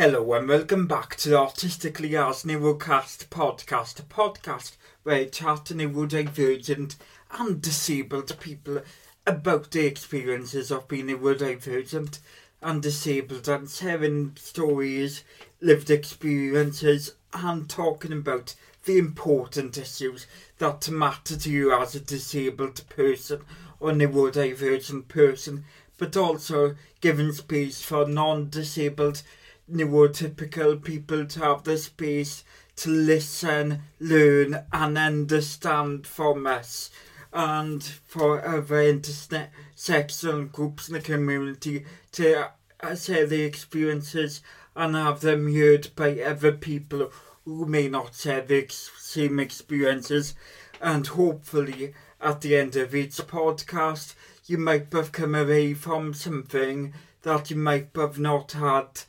Hello and welcome back to the Artistically As Neurocast podcast, a podcast where I chat to neurodivergent and disabled people about the experiences of being neurodivergent and disabled and sharing stories, lived experiences and talking about the important issues that matter to you as a disabled person or neurodivergent person, but also giving space for non-disabled neurotypical people to have the space to listen, learn, and understand from us, and for other intersectional groups in the community to share their experiences and have them heard by other people who may not share the same experiences. And hopefully, at the end of each podcast, you might have come away from something that you might have not had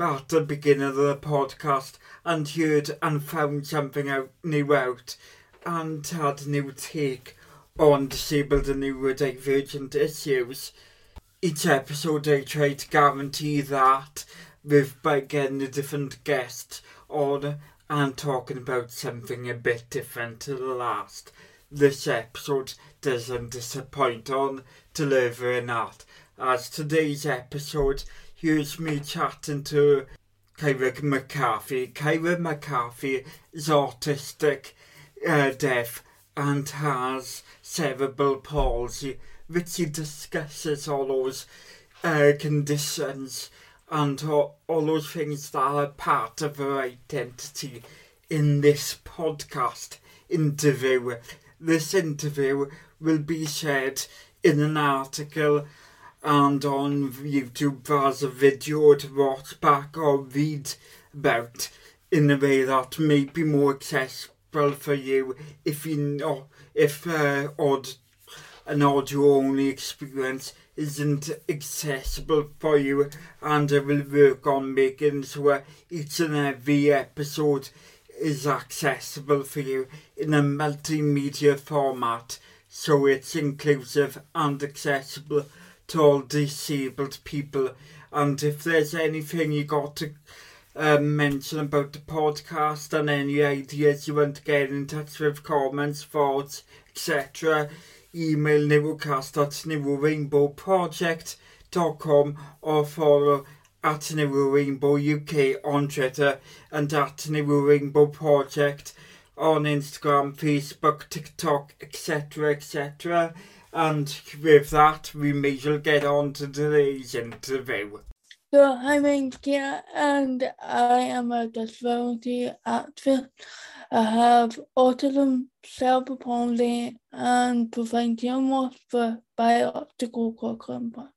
at the beginning of the podcast and heard and found something out new out and had new take on disabled and neurodivergent issues. Each episode I try to guarantee that with by getting a different guest on and talking about something a bit different to the last. This episode doesn't disappoint on delivering that. As today's episode here's me chatting to Ciara McCarthy. Ciara McCarthy is autistic, uh, deaf, and has cerebral palsy, which he discusses all those uh, conditions and all, all those things that are part of her identity in this podcast interview. This interview will be shared in an article and on YouTube as a video to watch back or read about in a way that may be more accessible for you if you know if uh, odd an audio only experience isn't accessible for you. And I will work on making sure each and every episode is accessible for you in a multimedia format so it's inclusive and accessible to all disabled people. And if there's anything you got to um, mention about the podcast and any ideas you want to get in touch with, comments, thoughts, etc., email newcast at or follow at UK on Twitter and at Project on Instagram, Facebook, TikTok, etc., etc. And with that, we may as well get on to today's interview. So, I'm Ankia and I am a disability activist. I have autism, cerebral palsy, and prevention loss for biological clock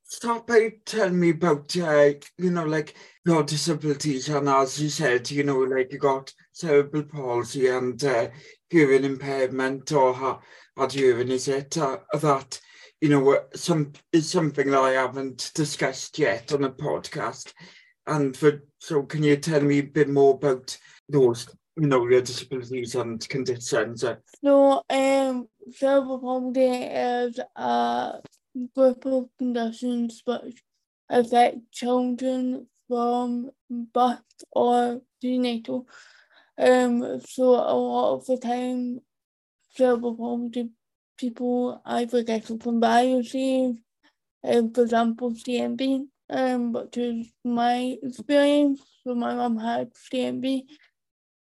Stop by telling me about, uh, you know, like your disabilities, and as you said, you know, like you got cerebral palsy and uh, hearing impairment or ha- had hearing, is it uh, that, you know, some is something that I haven't discussed yet on the podcast. And for so, can you tell me a bit more about those, you know, your disabilities and conditions? So, um, cerebral palsy is a group of conditions which affect children from birth or prenatal. Um, so a lot of the time, cerebral palsy people either get it from biopsy, um, for example, CMV. um, which is my experience. So my mum had CMV,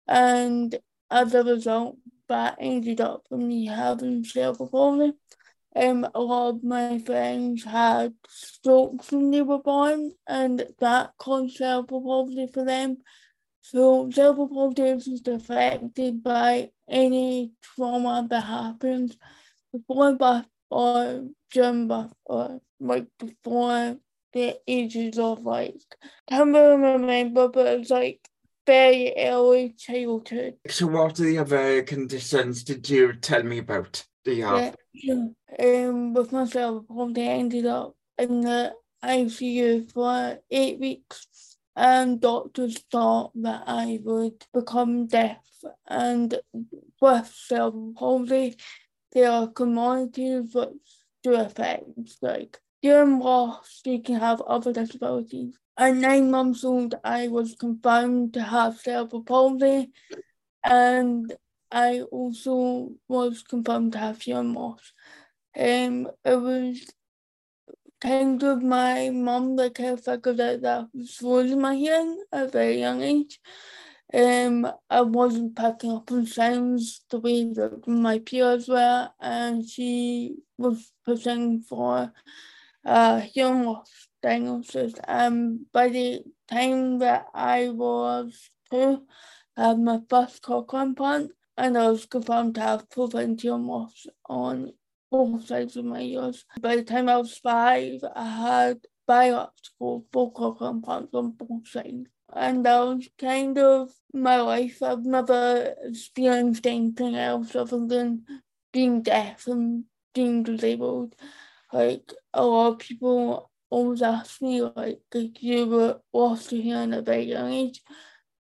and as a result, that ended up for me having cerebral palsy. Um, a lot of my friends had strokes when they were born, and that caused cerebral palsy for them. So cerebral palsy is affected by any trauma that happens before birth or during birth or like before the ages of like can't really remember, but it's like very early childhood. So what are the other conditions did you tell me about? Do you have? Yeah, um, with myself, I ended up in the ICU for eight weeks, and doctors thought that I would become deaf. And with cerebral palsy, there are comorbidities which do affect, like hearing loss, you can have other disabilities. at nine months old, I was confirmed to have cerebral palsy, and I also was confirmed to have hearing loss. Um, it was kind of my that kind of figured out that I was my hearing at a very young age. Um, I wasn't picking up on sounds the way that my peers were, and she was pushing for uh, hearing loss diagnosis. By the time that I was two, I had my first cochlear implant, and I was confirmed to have profound hearing loss on both sides of my ears. By the time I was five, I had full cochlear implants on both sides. And that was kind of my life. I've never experienced anything else other than being deaf and being disabled. Like a lot of people always ask me, like, if you were lost to hearing at a very young age,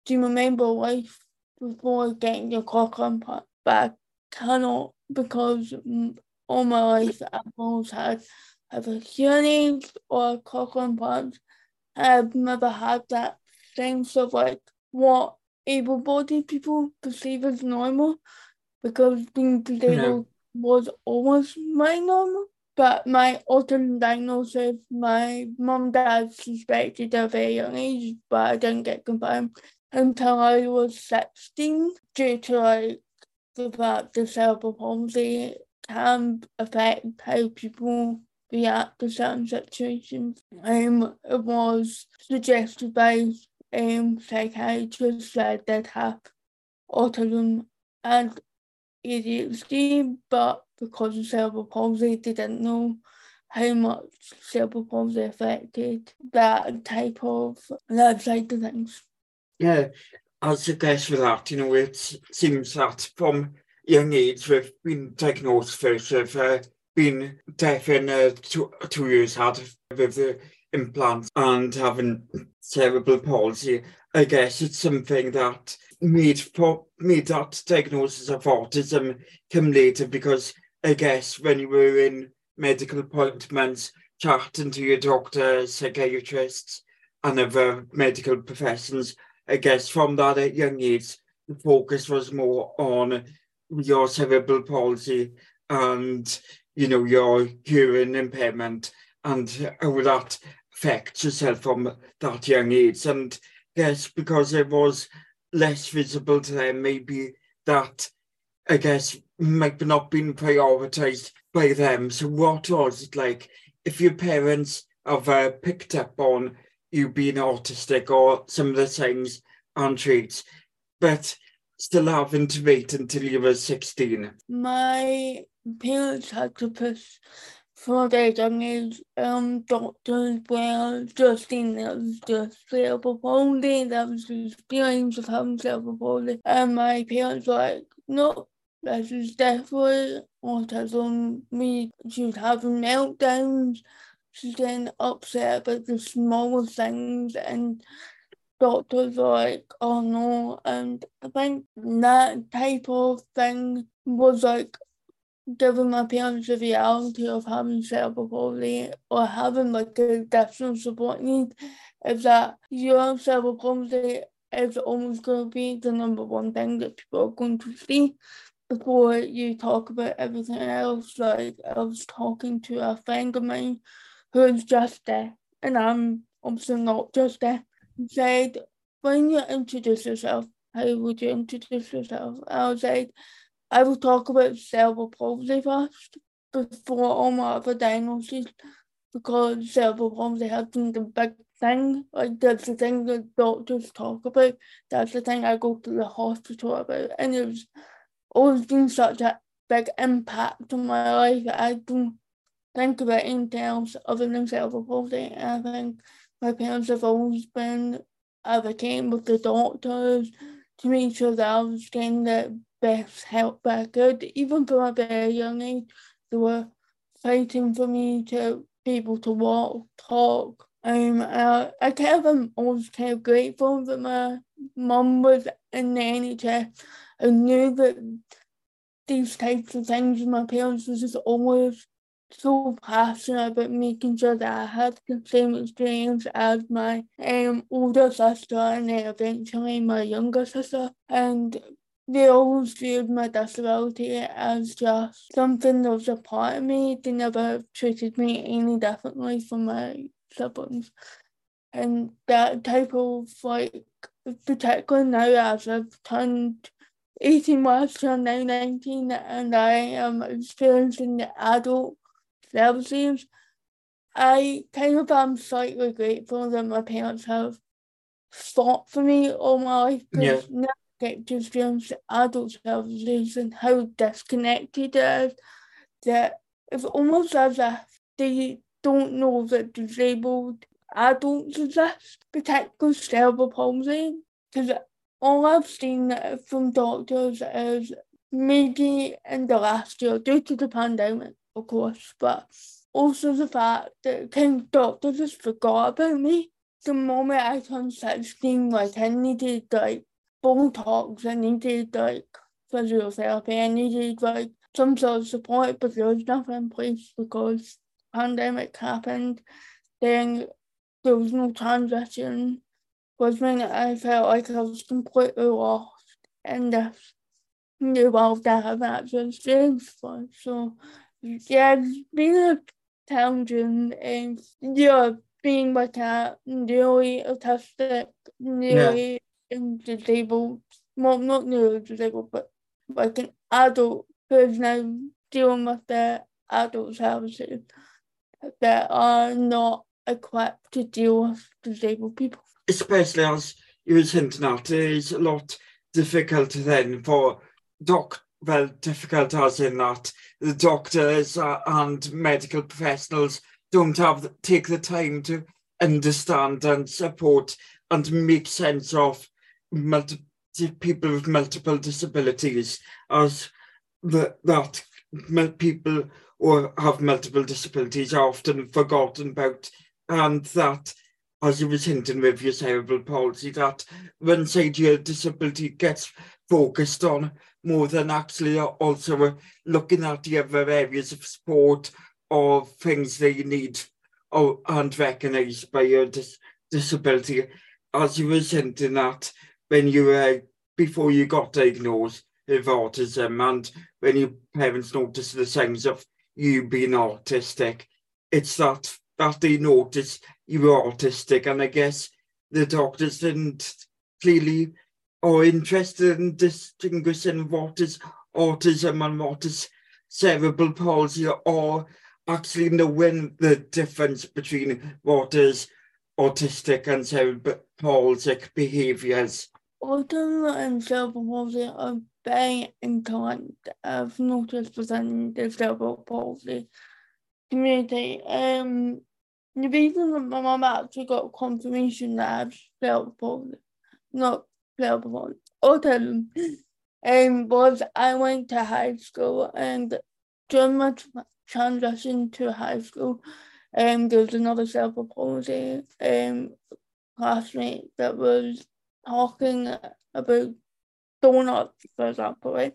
do you remember life before getting your cochlear implant? But I cannot because all my life I've always had either hearing or cochlear implants. I've never had that sense of like what able-bodied people perceive as normal because being disabled yeah. was almost my normal. But my autism diagnosis, my mum and dad suspected at a very young age, but I didn't get confirmed until I was 16 due to like the fact the cerebral palsy can affect how people react to certain situations. Um, it was suggested by um, psychiatrists that did have autism and ADHD, but because of cerebral palsy, they didn't know how much cerebral palsy affected that type of that side of things. Yeah, as a guess for that, you know, it seems that from young age we've been diagnosed with uh, being deaf in uh, two, two years had with the implant and having cerebral palsy. I guess it's something that made for made that diagnosis of autism come later because I guess when you were in medical appointments, chatting to your doctor, psychiatrists, and other medical professions, I guess from that young age, the focus was more on your cerebral palsy and you know your hearing impairment and how that affects yourself from that young age. And yes, because it was less visible to them, maybe that I guess might not been prioritized by them. So what was it like if your parents have uh, picked up on you being autistic or some of the signs and traits, but still having to wait until you were 16? My parents had to push for their young age um, doctors were just that was just palsy, that was the experience of having palsy. And my parents were like, no, this is definitely autism. Me, she was having meltdowns, she's getting upset about the smallest things and doctors are like, oh no, and I think that type of thing was like giving my parents the reality of having cerebral palsy or having like a additional support need is that your cerebral palsy is almost going to be the number one thing that people are going to see before you talk about everything else. Like I was talking to a friend of mine who's just there, and I'm obviously not just deaf said, when you introduce yourself, how would you introduce yourself? I was like, I will talk about cerebral palsy first before all my other diagnoses because cerebral palsy has been the big thing. Like that's the thing that doctors talk about. That's the thing I go to the hospital about. And it's always been such a big impact on my life I don't think about anything else other than cerebral palsy. And I think my parents have always been advocating with the doctors to make sure that I was getting the best help I could. Even from a very young age, they were fighting for me to be able to walk, talk. Um, I, I kind of am always kind of grateful that my mum was in the NHS. I knew that these types of things my parents was just always so passionate about making sure that I had the same experience as my um, older sister and then eventually my younger sister. And they always viewed my disability as just something that was a part of me. They never treated me any differently from my siblings. And that type of like, particularly now as I've turned 18 months to now 19 and I am experiencing the adult services, I kind of am slightly grateful that my parents have fought for me all my life. Yeah. Now I get to experience adult services and how disconnected it is. That it's almost as if they don't know that disabled adults exist, particularly cerebral palsy. Because all I've seen from doctors is maybe in the last year, due to the pandemic, of course, but also the fact that kind of doctors just forgot about me. The moment I turned 16, like I needed like Botox, I needed like physiotherapy, I needed like some sort of support, but there was nothing in place because pandemic happened. Then there was no transition, was when I felt like I was completely lost in this new world that I've actually experienced. So yeah, been a challenging and yeah, being like a nearly autistic, nearly yeah. disabled, well not nearly disabled, but like an adult now dealing with the adult services that are not equipped to deal with disabled people. Especially as you were hinting at, it is a lot difficult then for doc well difficult as in that the doctors and medical professionals don't have take the time to understand and support and make sense of multi- people with multiple disabilities as the, that people or have multiple disabilities are often forgotten about and that was hinting with your cerebral palsy that one side your disability gets focused on more than actually also uh, looking at the other areas of sport or things that you need or and recognised by your dis- disability. As you were hinting at when you were before you got diagnosed with autism and when your parents noticed the signs of you being autistic, it's that that they noticed you were autistic and I guess the doctors didn't clearly or interested in distinguishing what is autism and what is cerebral palsy or actually knowing the difference between what is autistic and cerebral palsy behaviours. Autism and cerebral palsy are very. I've noticed within the cerebral palsy community. Um, the reason that my mum actually got confirmation that I have cerebral palsy, not cerebral autism, um, was I went to high school and during my transition to high school, um, there was another cerebral palsy um, classmate that was talking about donuts, for example, right?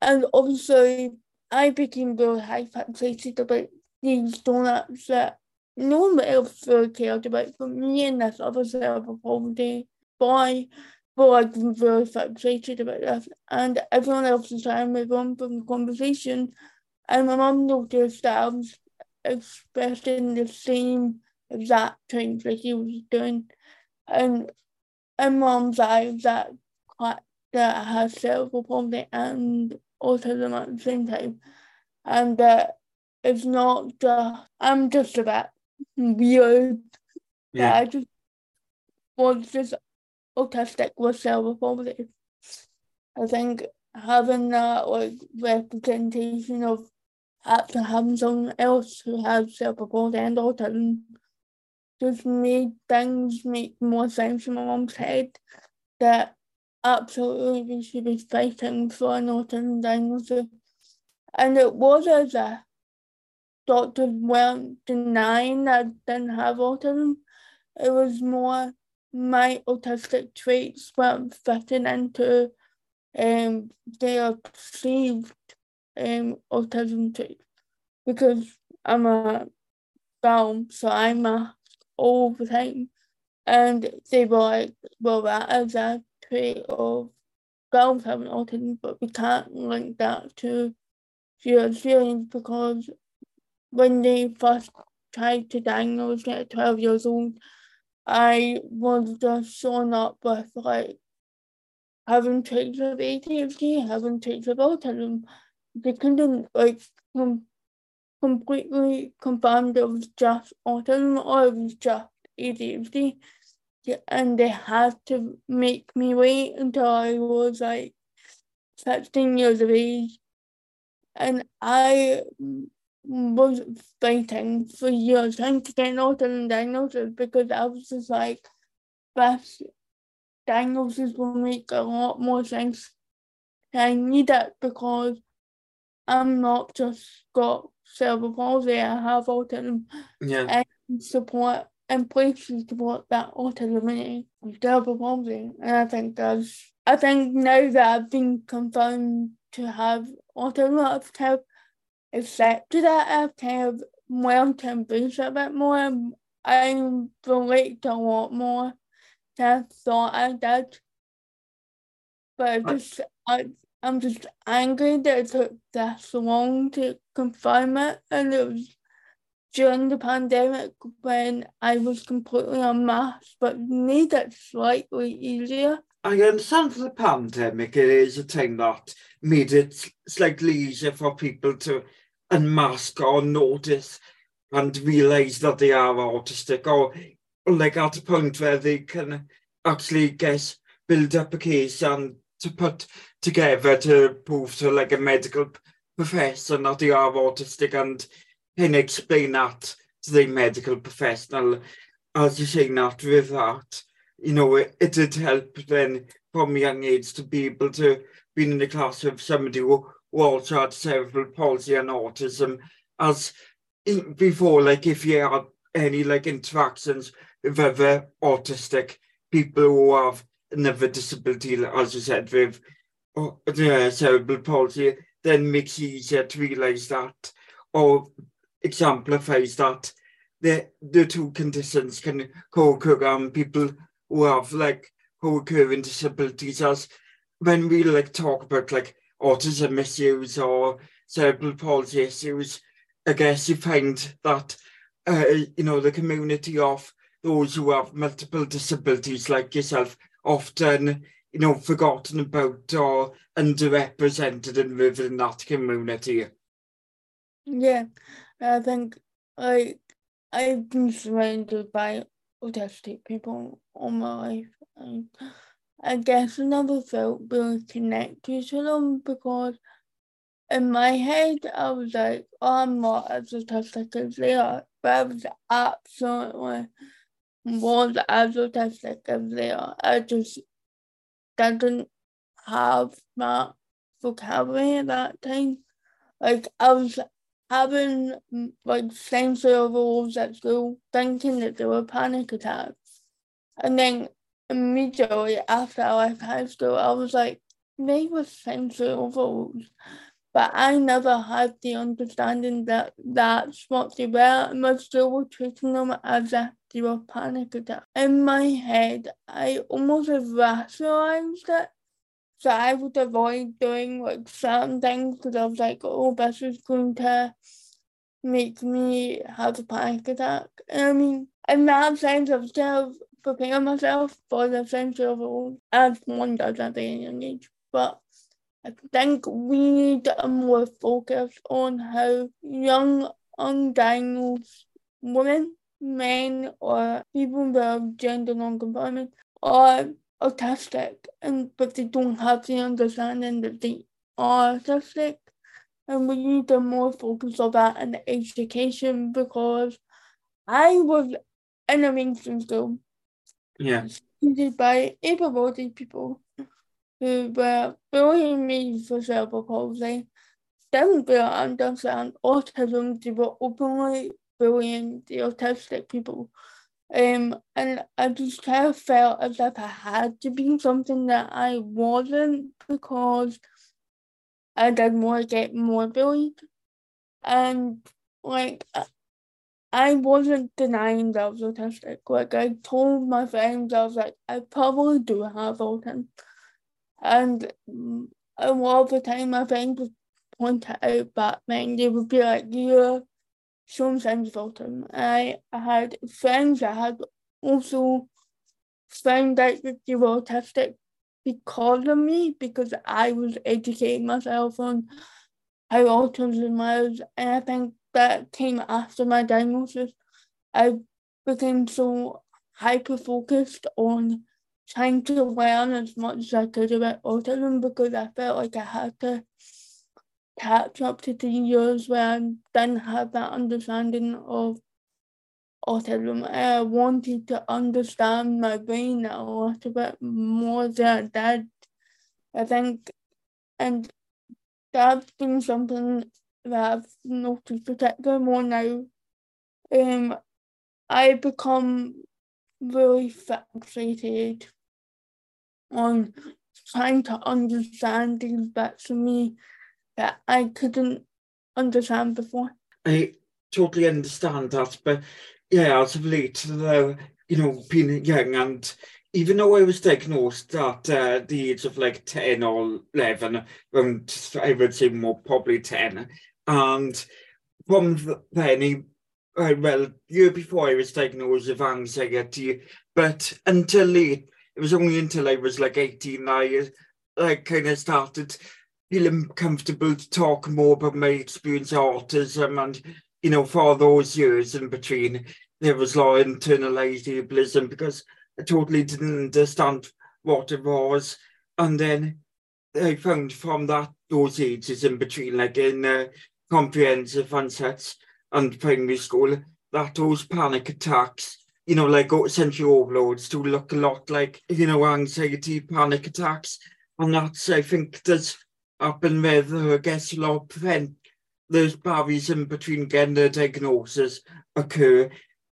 And obviously, I became very high fixated about these donuts that no one else really cared about, but me and this other cerebral palsy boy but like very fixated about this, and everyone else is trying to move on from the conversation. And my mum noticed that I was expressing the same exact things that he was doing, and in mom's eyes, that quite that I had cerebral palsy and autism at the same time, and that it's not just I'm just a bit weird. Yeah. I just was just autistic with palsy. I think having that like representation of actually having someone else who has cerebral and autism just made things make more sense in my mum's head that absolutely we should be fighting for an autism diagnosis. And it was as if doctors weren't denying that I didn't have autism. It was more my autistic traits weren't fitting into um, their perceived um, autism traits because I'm a film, so I mask all the time. And they were like, well, that is a trait of girls having autism, but we can't link that to your feelings because when they first tried to diagnose me at 12 years old, I was just shown up with like having traits of ADHD, having traits of autism. They couldn't like com- completely confirm it was just autism or it was just ADHD. And they had to make me wait until I was like 16 years of age. And I was fighting for years trying to get an autism diagnosis because I was just like, this diagnosis will make a lot more sense. I need it because I'm not just got cerebral palsy, I have autism. Yeah. And support and places to support that autism in cerebral palsy. And I think that's I think now that I've been confirmed to have autism, I've kind accepted it, I've kind of learned to a bit more. I relate a lot more than I thought I did. But just I I'm just angry that it took this long to confirm it and it was during the pandemic when I was completely unmasked but made it slightly easier. I understand for the pandemic, it is a thing that made it slightly easier for people to unmask or notice and realise that they are autistic or like at a point where they can actually guess, build up a case and to put together to prove to like a medical professor that they are autistic and can explain that to the medical professional as you say not with that. You know it, did help then from a young age to be able to be in the class with somebody who, who also had cerebral palsy and autism. As in, before like if you had any like interactions with other autistic people who have another disability as you said with oh, cerebral palsy then makes it easier to realise that or exemplifies that the the two conditions can co-occur and people who have like co-occurring disabilities as when we like talk about like autism issues or cerebral palsy issues, I guess you find that uh, you know the community of those who have multiple disabilities like yourself often you know forgotten about or underrepresented and within that community. Yeah, I think I've been surrounded by autistic people all my life and I guess I never felt really connected to them because in my head I was like, oh, I'm not as autistic as they are, but I was absolutely was as autistic as they are. I just didn't have that vocabulary at that time. Like I was having mm, like sensory overloads at school, thinking that they were panic attacks. And then immediately after I left high school, I was like, they were sensory overloads. But I never had the understanding that that's what they were, and I still were treating them as if they were panic attacks. In my head, I almost rationalized it so I would avoid doing like certain things because I was like, oh, this is going to make me have a panic attack. And I mean, in that sense, I've still prepared myself for the sense of all as one does at a young age. But I think we need a more focus on how young undiagnosed women, men, or people with gender non-conforming are autistic and but they don't have the understanding that they are autistic and we need to more focus on that in the education because I was in a mainstream school. Yeah. By able-bodied people who were bullying me for cerebral palsy, didn't really understand autism, they were openly bullying the autistic people. Um, and I just kind of felt as if I had to be something that I wasn't because I want to get more bullied. And like I wasn't denying that I was autistic. Like I told my friends, I was like, I probably do have autism, and a lot of the time my friends would point it out back then. They would be like, "You're of autism." I, had friends that had also out that they were autistic because of me, because I was educating myself on how autism was, and I think that came after my diagnosis, I became so hyper focused on trying to learn as much as I could about autism because I felt like I had to catch up to the years where I didn't have that understanding of autism. I wanted to understand my brain a little bit more than I did. I think, and that's been something that I've noticed particularly more now. Um, I become really fixated on trying to understand these bits of me that I couldn't understand before. I totally understand that, but yeah, as of late, though, you know, being young and even though I was diagnosed at uh, the age of like 10 or 11, around, I would say more probably 10, and from then, he, uh, well, year before I was diagnosed with anxiety, but until late, it was only until I was like 18 I like kind of started feeling comfortable to talk more about my experience of autism and you know for those years in between there was a lot of internalized ableism because I totally didn't understand what it was and then I found from that those ages in between like in uh, comprehensive and sets and primary school that those panic attacks, you know, like sensory overloads do look a lot like, you know, anxiety, panic attacks. And that's, I think, does happen and guess, a lot prevent those barriers in between the diagnosis occur.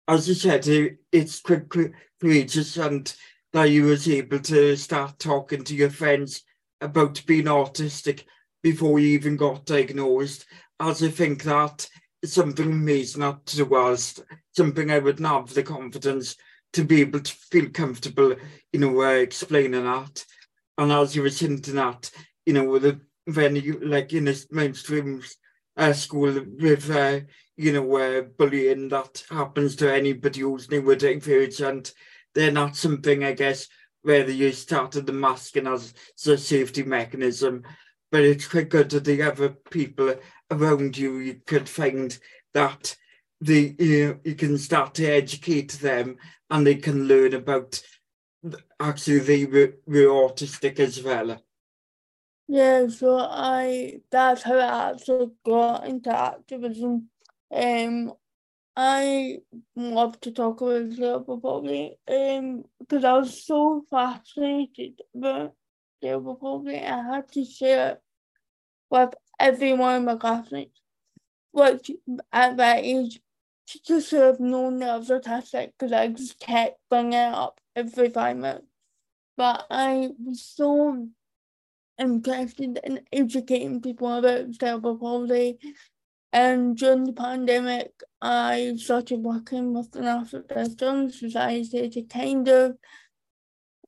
As I said, it, it's quick, courageous and that you was able to start talking to your friends about being autistic before you even got diagnosed as I think that is something amazing not to was something I would not have the confidence to be able to feel comfortable, you know, uh, explaining that. And as you were hinting at, you know, a venue like in a mainstream uh, school with, uh, you know, uh, bullying that happens to anybody who's neurodivergent, they're not something, I guess, whether you started the masking as, as a safety mechanism, but it's quite good that the other people around you, you could find that the you, know, you can start to educate them and they can learn about actually they were, were autistic as well. Yeah, so I that's how I actually got into activism. Um, I love to talk about cerebral palsy um, because I was so fascinated about cerebral palsy. I had to share it with every one of my classmates. Which at that age, teachers should have known that I was autistic because I just kept bringing it up every five minutes. But I was so interested in educating people about cerebral palsy. And during the pandemic, I started working with the National Children's Society to kind of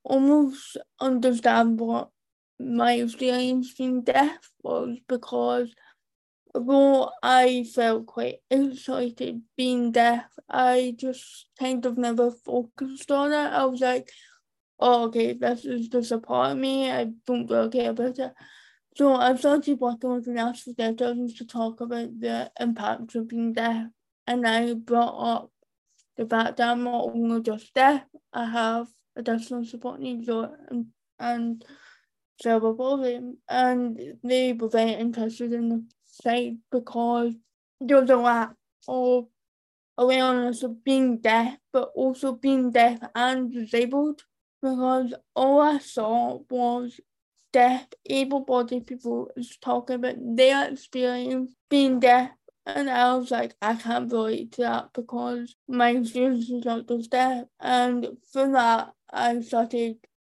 almost understand what my experience being deaf was because although I felt quite excited being deaf, I just kind of never focused on it. I was like, oh, okay, this is just part of me. I don't really care about it. So I started working with National Deaf to talk about the impact of being deaf. And I brought up the fact that I'm not only just deaf, I have additional support needs and, and cerebral palsy, and they were very interested in the site because there was a lot of awareness of being deaf, but also being deaf and disabled. Because all I saw was deaf, able-bodied people talking about their experience being deaf, and I was like, I can't relate to that because my experience is not just deaf. And from that, I started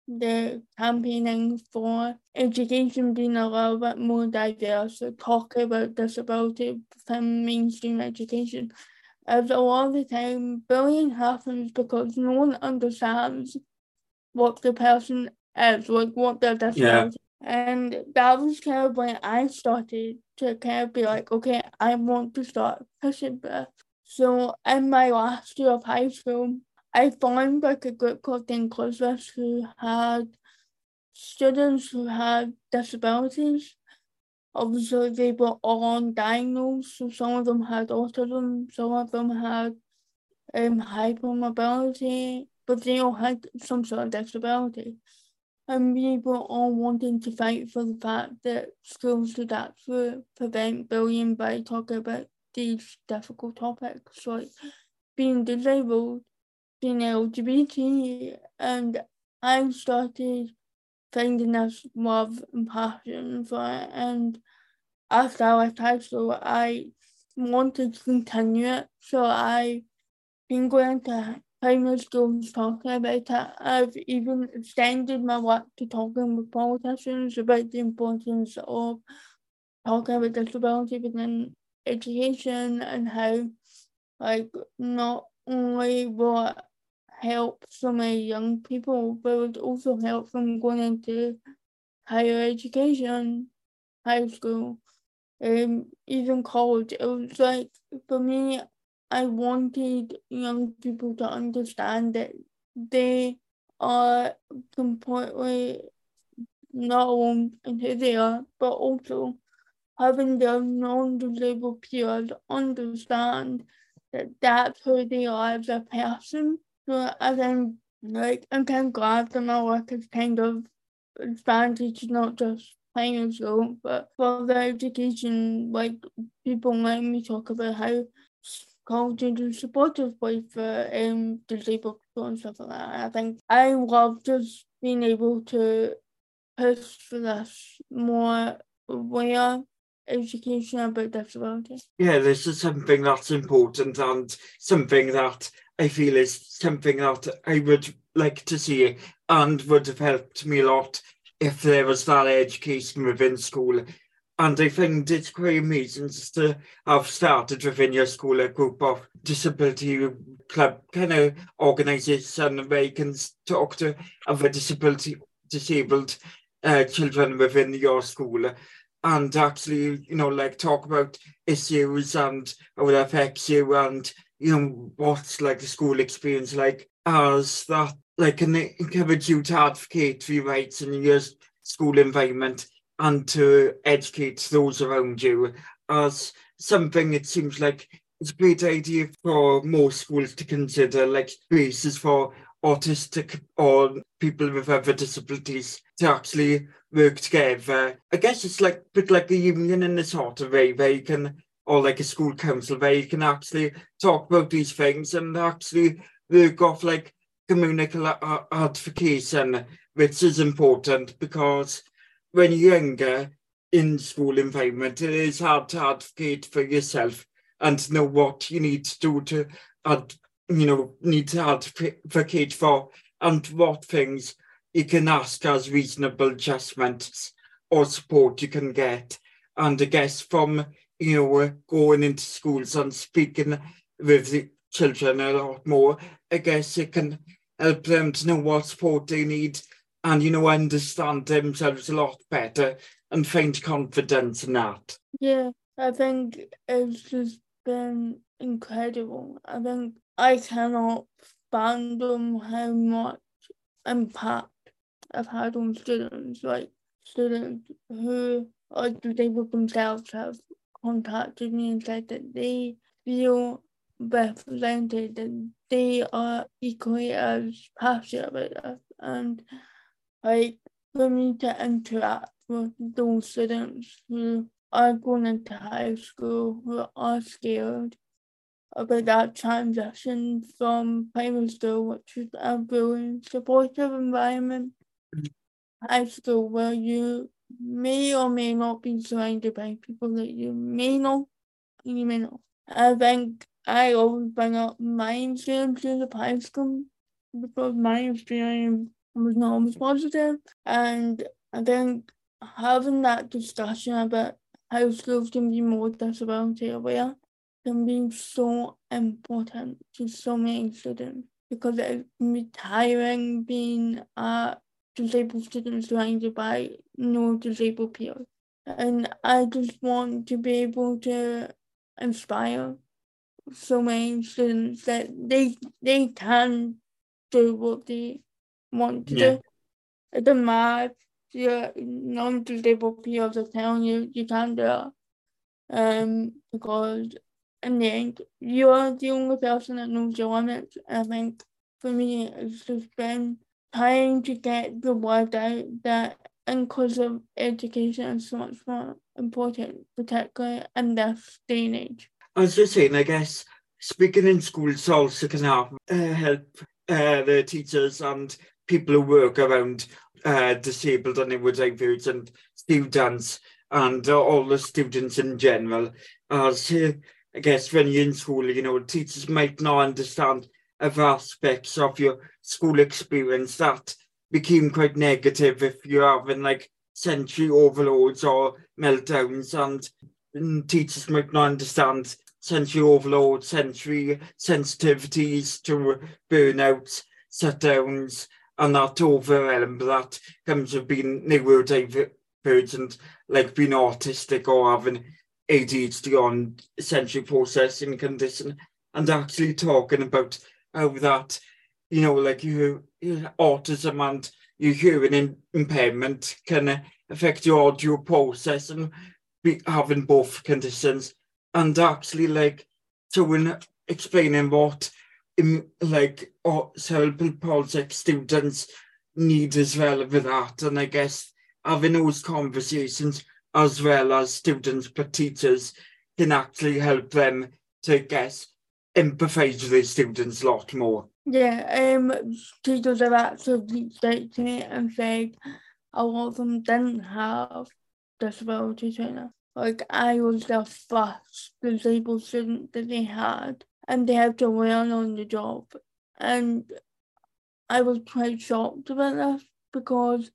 the campaigning for education being a little bit more diverse, to talk about disability within mainstream education. As a lot of the time, bullying happens because no one understands what the person is, like what their disability. Yeah. And that was kind of when I started to kind of be like, okay, I want to start pushing this. So in my last year of high school, I found like a group called Inclusive who had students who had disabilities. Obviously, they were all undiagnosed, so some of them had autism, some of them had um, hypermobility, but they all had some sort of disability. And we were all wanting to fight for the fact that schools should actually prevent bullying by talking about these difficult topics like being disabled being LGBT and I started finding this love and passion for it and after I left high school I wanted to continue it so I've been going to primary schools talking about it. I've even extended my work to talking with politicians about the importance of talking about disability within education and how like not only will help so many young people, but it also help them going into higher education, high school, um, even college. It was like, for me, I wanted young people to understand that they are completely not alone in who they are, but also having their non-disabled peers understand that that's who they are as a person. So I think like I'm kind of glad that my work is kind of expanded to not just playing school, but for the education, like people let me talk about how college is supportive place for um disabled people and stuff like that. I think I love just being able to push for this more aware education about disability. Yeah, this is something that's important and something that I feel is something that I would like to see and would have helped me a lot if there was that education within school. And I find it's quite amazing just to have started within your school a group of disability club kind of organisation where you can talk to other disability disabled uh, children within your school. And actually, you know, like talk about issues and how it affects you and, you know, what's like the school experience like. As that like can encourage you to advocate for your rights in your school environment and to educate those around you as something it seems like it's a great idea for most schools to consider like spaces for autistic or people with other disabilities to actually work together. I guess it's like a bit like a union in a sort of way where you can, or like a school council where you can actually talk about these things and actually work off like communal advocation, which is important because when you're younger in school environment, it is hard to advocate for yourself and know what you need to do to, ad, you know, need to advocate for and what things you can ask as reasonable adjustments or support you can get. And I guess from, you know, uh, going into schools and speaking with the children a lot more, I guess it can help them to know what support they need and, you know, understand themselves a lot better and find confidence in that. Yeah, I think it's just been incredible. I think I cannot fathom how much impact I've had on students, like students who are disabled themselves have contacted me and said that they feel represented and they are equally as passionate about this. And like for me to interact with those students who are going into high school who are scared about that transition from primary school, which is a really supportive environment, high school where you may or may not be surrounded by people that you may know you may not. I think I always bring up my experiences of high school because my experience was not always positive. And I think having that discussion about how schools can be more disability aware can be so important to so many students because it can be tiring being a disabled student surrounded by no disabled peers. And I just want to be able to inspire so many students that they they can do what they want to yeah. do. It doesn't matter your non-disabled peers are telling you you can't do it. Um, because in the end, you're the only person that knows your limits. I think for me, it's just been trying to get the word out that inclusive education is so much more important, particularly in this day and age. As you're saying, I guess speaking in schools also can help, uh, help uh, the teachers and people who work around uh, disabled and neurodivergent and students and uh, all the students in general. As uh, I guess when you're in school, you know, teachers might not understand other aspects of your school experience that became quite negative if you're having like sensory overloads or meltdowns and, and teachers might not understand sensory overload, sensory sensitivities to burnouts, shutdowns, and that overwhelm that comes with being neurodivergent and like being autistic or having ADHD on sensory processing condition and actually talking about how that, you know, like you, your autism and your hearing impairment can affect your audio processing, be having both conditions and actually like to explaining what in, like or cerebral palsy students need as well with that and I guess having those conversations as well as students but teachers can actually help them to guess empathise with their students a lot more. Yeah, um teachers have actually to me and said a lot of them didn't have disability training. Like I was the first disabled student that they had and they have to learn on the job. And I was quite shocked about this because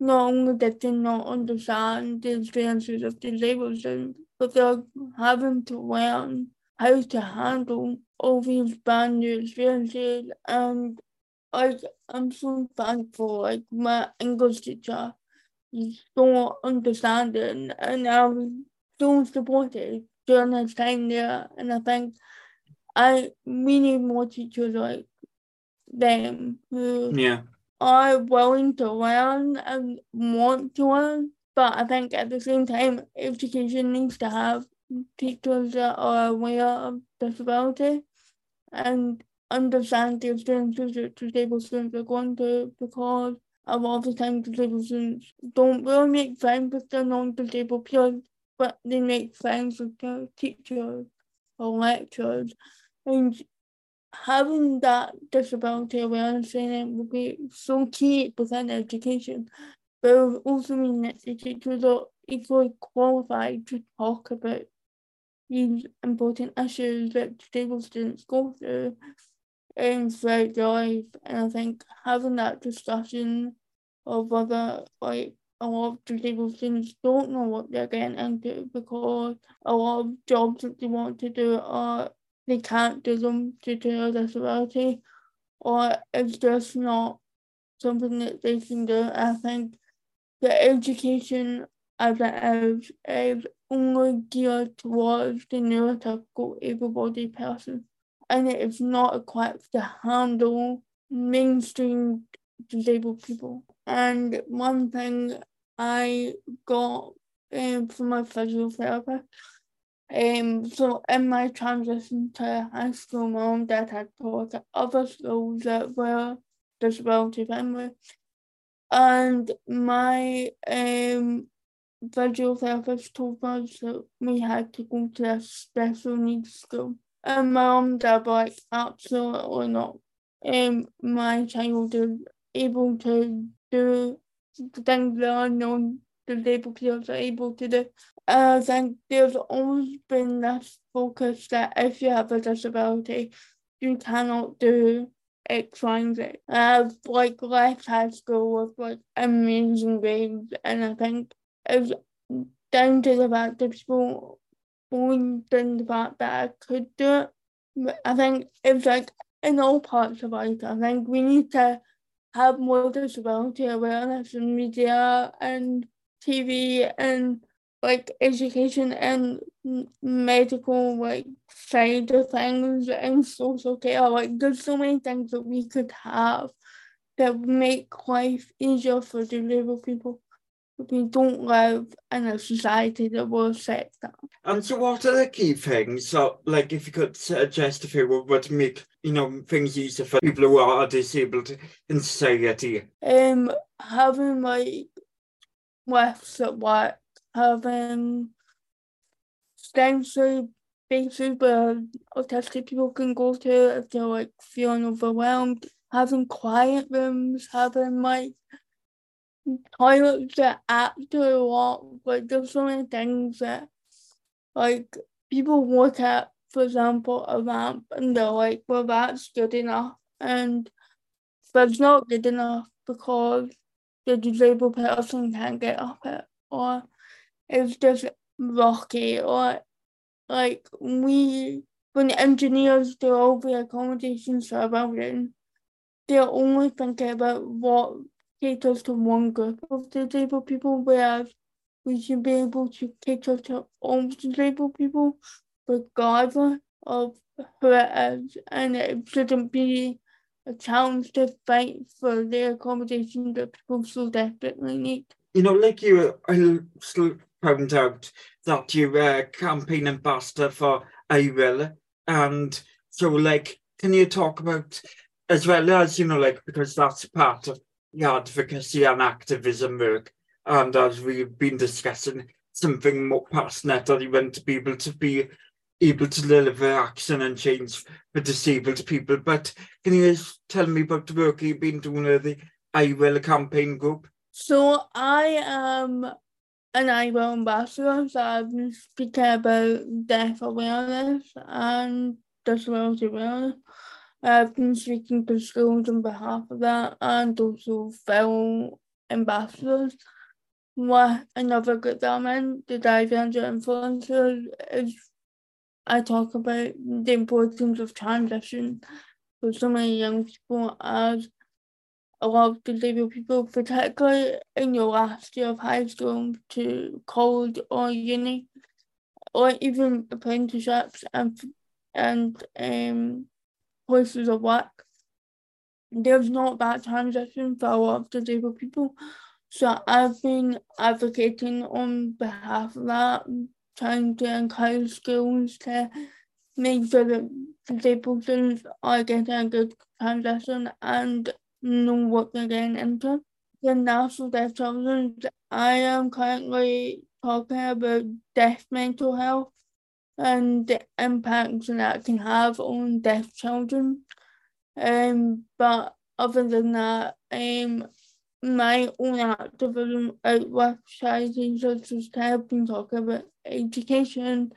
not only did they not understand the experiences of disabled students, but they're having to learn how to handle all these brand new experiences. And like, I'm so thankful, like, my English teacher is so understanding and I was so supportive during his time there. And I think I we need more teachers like them who yeah. are willing to learn and want to learn. But I think at the same time, education needs to have teachers that are aware of disability and understand the experiences that disabled students are going through because a lot of the time disabled students don't really make friends with their non-disabled peers, but they make friends with their teachers lecturers and having that disability awareness training will be so key within education, but it will also mean that the teachers are equally qualified to talk about these important issues that disabled students go through um, throughout their life. And I think having that discussion of whether like a lot of disabled students don't know what they're getting into because a lot of jobs that they want to do are they can't do them due to their disability or it's just not something that they can do. I think the education as it is is only geared towards the neurotypical able-bodied person and it is not equipped to handle mainstream disabled people. And one thing I got um, from my physical therapist um, so in my transition to high school, my and dad had taught at other schools that were disability friendly. And my um, visual therapist told us that we had to go to a special needs school. And my mum and dad were like, absolutely not. Um, my child is able to things that are known disabled people are able to do. I think there's always been this focus that if you have a disability, you cannot do X, Y, and Z. I've like left high school with like amazing grades, and I think it's down to the fact that people only the fact that I could do it. But I think it's like in all parts of life, I think we need to have more disability awareness in media and TV and like education and medical like side of things and social care. Like there's so many things that we could have that make life easier for disabled people. We don't live in a society that will set that. And so what are the key things? So like if you could suggest a few would make, you know, things easier for people who are disabled in society? Um having like lifts at work having sensory spaces where autistic people can go to if they're like feeling overwhelmed, having quiet rooms, having like toilets that actually walk. Like there's so many things that like people look at, for example, a ramp and they're like, well that's good enough and but it's not good enough because the disabled person can't get up it or it's just rocky or like we when engineers do all the accommodations for a building, they're only thinking about what caters to one group of disabled people, whereas we should be able to cater to all disabled people, regardless of who is, and it shouldn't be a challenge to fight for the accommodation that people so desperately need. You know, like you, I found out that you were campaign ambassador for I Will. And so, like, can you talk about, as well as, you know, like, because that's part of advocacy and activism work. And as we've been discussing, something more passionate that you want to be able to be able to deliver action and change for disabled people. But can you tell me about the work you've been doing with the I Will campaign group? So I am an I Will ambassador, so I've been speaking about deaf awareness and disability awareness. I've been speaking to schools on behalf of that and also fellow ambassadors. With another group that I'm in, the Divergent Influencers, is I talk about the importance of transition for so many young people as a lot of disabled people, particularly in your last year of high school to college or uni, or even apprenticeships and and um, places of work. There's not that transition for a lot of disabled people. So I've been advocating on behalf of that, trying to encourage schools to make sure that disabled students are getting a good transition and know what they're getting into. The National Deaf Children, I am currently talking about deaf mental health and the impacts that can have on deaf children. Um, but other than that, um, my own activism with charities such as have been talking about education,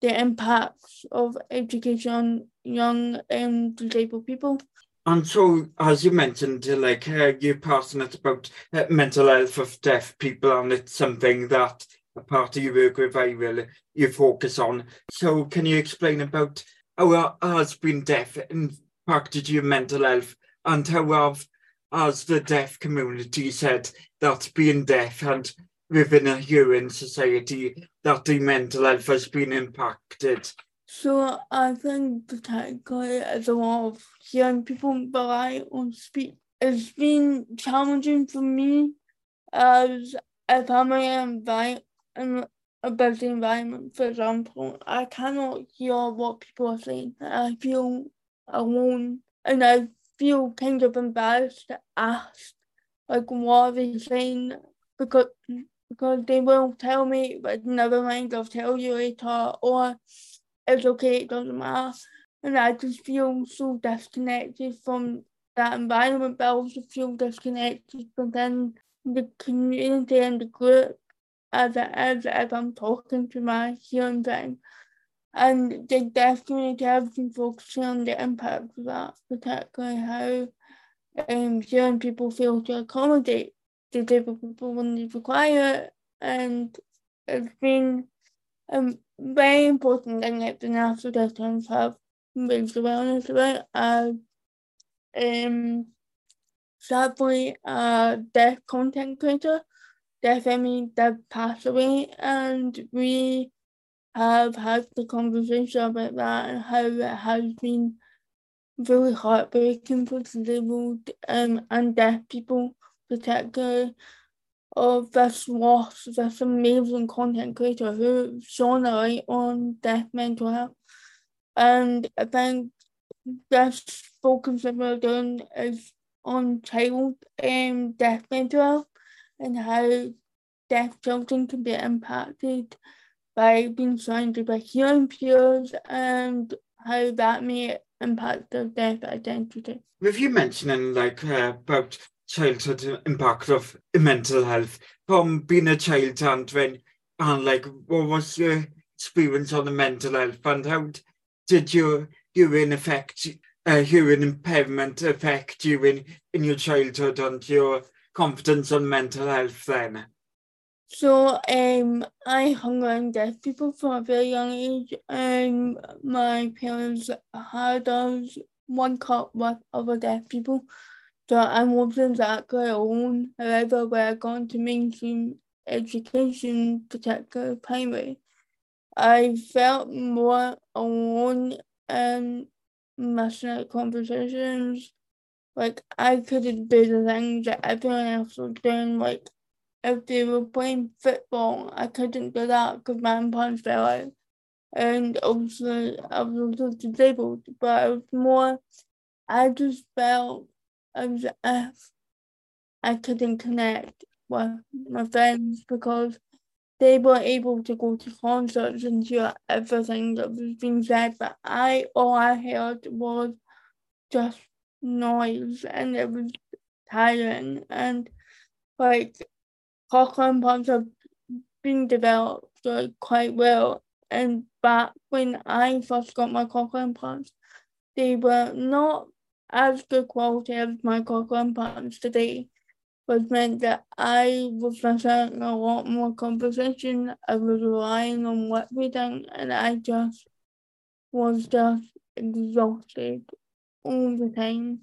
the impacts of education on young um, disabled people. And so, as you mentioned, like uh, you're passionate about uh, mental health of deaf people, and it's something that a part of your work with Will you focus on. So, can you explain about how has been deaf impacted your mental health, and how have as the deaf community said that being deaf and within a human society that the mental health has been impacted? So I think particularly as a lot of young people rely on speech, it's been challenging for me as if I'm in a busy environment, for example, I cannot hear what people are saying. I feel alone and I feel kind of embarrassed to ask like what are they saying because because they will tell me but never mind I'll tell you later or it's okay, it doesn't matter. And I just feel so disconnected from that environment, but I also feel disconnected within the community and the group as is if I'm talking to my hearing thing. And the deaf community have been focusing on the impact of that, particularly how um, hearing people fail to accommodate disabled people when they require it. And it's been um, very important thing that the National Times have raised awareness about. Uh, um, sadly, a deaf content creator, deaf family that passed away, and we have had the conversation about that and how it has been really heartbreaking for disabled um, and deaf people, particularly of this loss, this amazing content creator who shone a light on deaf mental health. And I think this focus that we're doing is on child um, deaf mental health and how deaf children can be impacted by being surrounded by hearing peers and how that may impact their deaf identity. With you mentioning like uh, about childhood impact of mental health from being a child and when and like what was your experience on the mental health and how did your hearing affect uh, hearing impairment affect you in, in your childhood and your confidence on mental health then? So um, I hung around deaf people from a very young age, and my parents had us one cup with other deaf people. So I wasn't exactly alone. However, when I got into mainstream education, particularly primary, I felt more alone missing out conversations. Like I couldn't do the things that everyone else was doing, like if they were playing football, I couldn't do that because my implants fell out. And obviously, I was also disabled, but it was more, I just felt as if I couldn't connect with my friends because they were able to go to concerts and hear everything that was being said, but I, all I heard was just noise and it was tiring and like cochlear implants have been developed like, quite well. And back when I first got my cochlear implants, they were not as good quality as my cochlear implants today, which meant that I was missing a lot more conversation. I was relying on lip reading, and I just was just exhausted all the time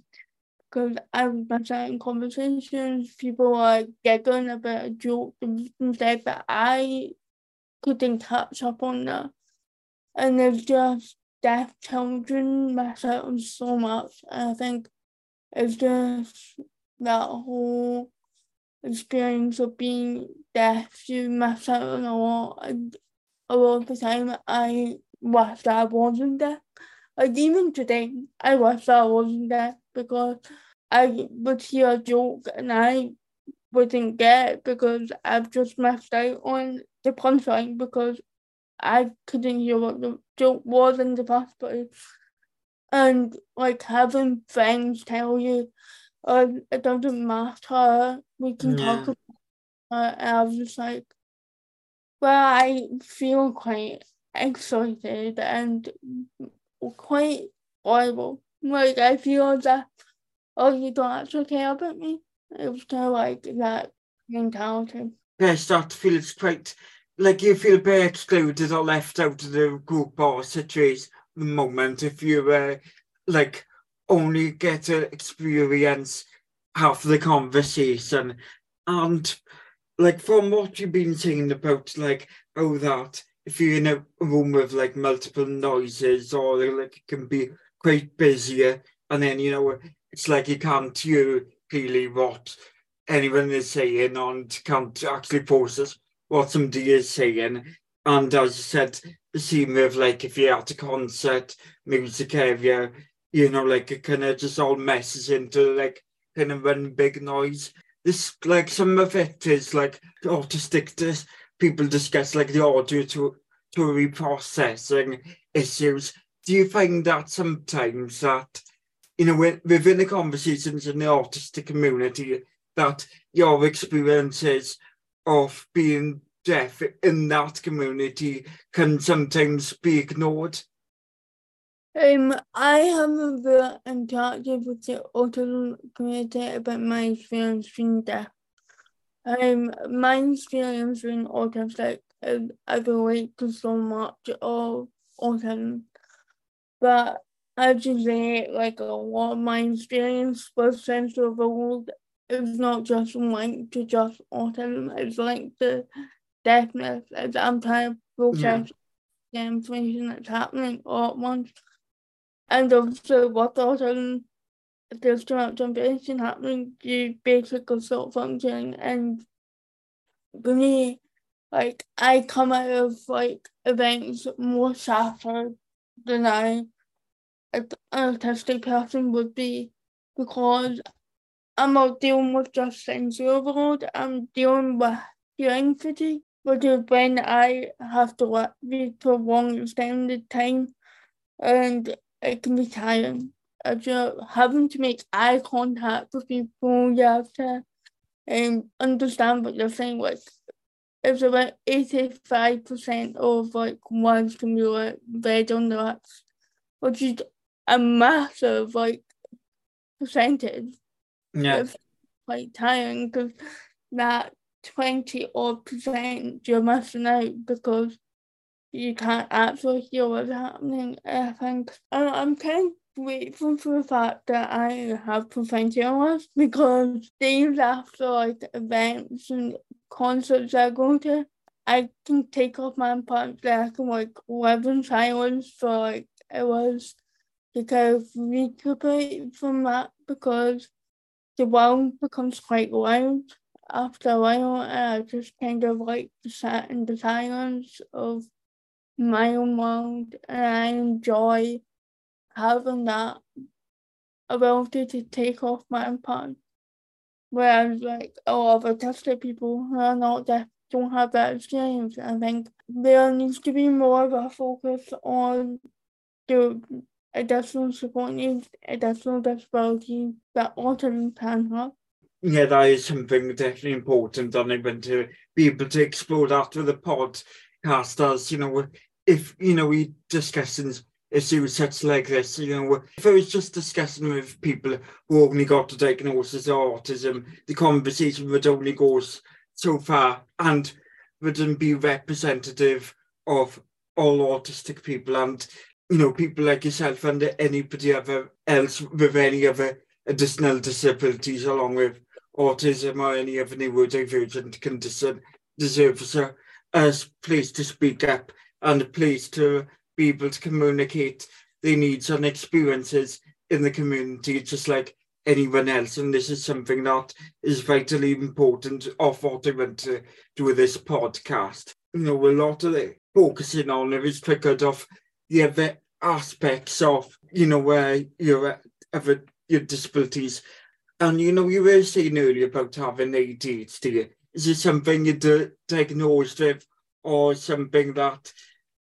because I was missing conversations. People are giggling about a joke and said that I couldn't catch up on that. And it's just deaf children miss out so much. And I think it's just that whole experience of being deaf, you on a lot. And a lot of the time, I wish I wasn't deaf. Like even today, I wish I wasn't there because I would hear a joke and I wouldn't get it because I've just missed out on the punchline because I couldn't hear what the joke was in the first place. And like having friends tell you, oh, it doesn't matter, we can yeah. talk about it. And I was just like, well, I feel quite excited and quite horrible. Like I feel that oh you don't actually care about me. It was kind of like that mentality. Yes, that feels quite like you feel a bit excluded or left out of the group or situation the moment if you uh, like only get to experience half the conversation and like from what you've been saying about like oh that if you're in a room with like multiple noises or like it can be quite busier and then you know it's like you can't hear really what anyone is saying and can't actually process what somebody is saying. And as you said the same with like if you're at a concert music area you know like it kind of just all messes into like kind of one big noise. This like some of it is like autistic this people discuss like the audio to to reprocessing issues. Do you find that sometimes that you know within the conversations in the autistic community that your experiences of being deaf in that community can sometimes be ignored? Um, I haven't been interacted with the autism community about my experience being deaf. Um, my experience being autistic is I relate to so much of autism, but I just say like a lot of my experience with sensory world is not just linked to just autism, it's linked to deafness I'm trying to process yeah. the information that's happening all at once. And also with autism, there's too much information happening, you basically stop functioning and for me, like I come out of like events more shattered than I an autistic person would be because I'm not dealing with just sensory overload, I'm dealing with hearing fatigue, which is when I have to read for long extended time and it can be tiring. If you're having to make eye contact with people, you have to um, understand what they're saying. Like, it's about 85% of like words can be like read on the lips, which is a massive like percentage. Yeah. It's quite tiring because that 20 odd percent you're missing out because you can't actually hear what's happening. I think I'm kind of grateful for the fact that I have professionals because days after like events and concerts I go to, I can take off my pants that I can like live in silence for like to kind of recuperate from that because the world becomes quite loud after a while and I just kind of like sat in the silence of my own world and I enjoy having that ability to take off my impact. Whereas like a lot of autistic people who are not deaf don't have that experience. I think there needs to be more of a focus on the additional support needs, additional disabilities that autism can have. Yeah, that is something definitely important, and want to be able to explore that with the podcast as, you know, if, you know, we discussing issues such like this, you know, if I was just discussing with people who only got a diagnosis of autism, the conversation would only go so far and wouldn't be representative of all autistic people and you know, people like yourself and anybody ever else with any other additional disabilities along with autism or any other neurodivergent condition deserves a, a place to speak up and a place to be able to communicate their needs and experiences in the community just like anyone else and this is something that is vitally important of what I want to do with this podcast. You know, a lot of the focusing on it is triggered off the other aspects of, you know, where your other your disabilities. And you know, you were saying earlier about having ADHD. Is it something you're diagnosed with, or something that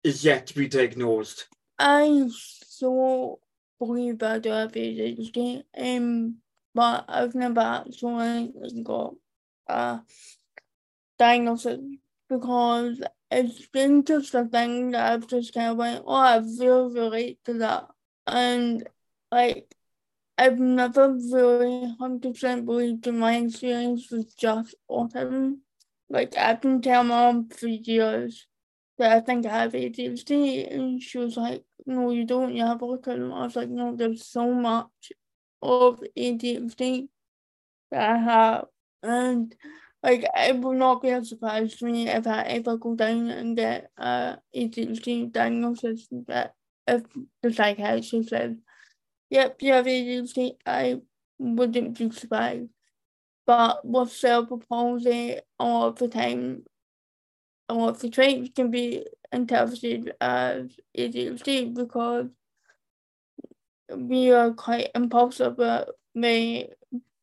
is yet to be diagnosed? I so believe I do have ADHD, um, but I've never actually got a diagnosis because it's been just a thing that I've just kind of went, oh, I really relate to that. And like, I've never really 100% believed in my experience with just autism. Like, I've been telling mom for years that I think I have ADHD, and she was like, no, you don't, you have autism. I was like, no, there's so much of ADHD that I have. And like it will not be a surprise to me if I ever go down and get a ADHD diagnosis that if the psychiatrist says, Yep, you have ADHD, I wouldn't be surprised. But with cerebral palsy a lot of the time a lot the traits can be interpreted as ADHD because we are quite impulsive but very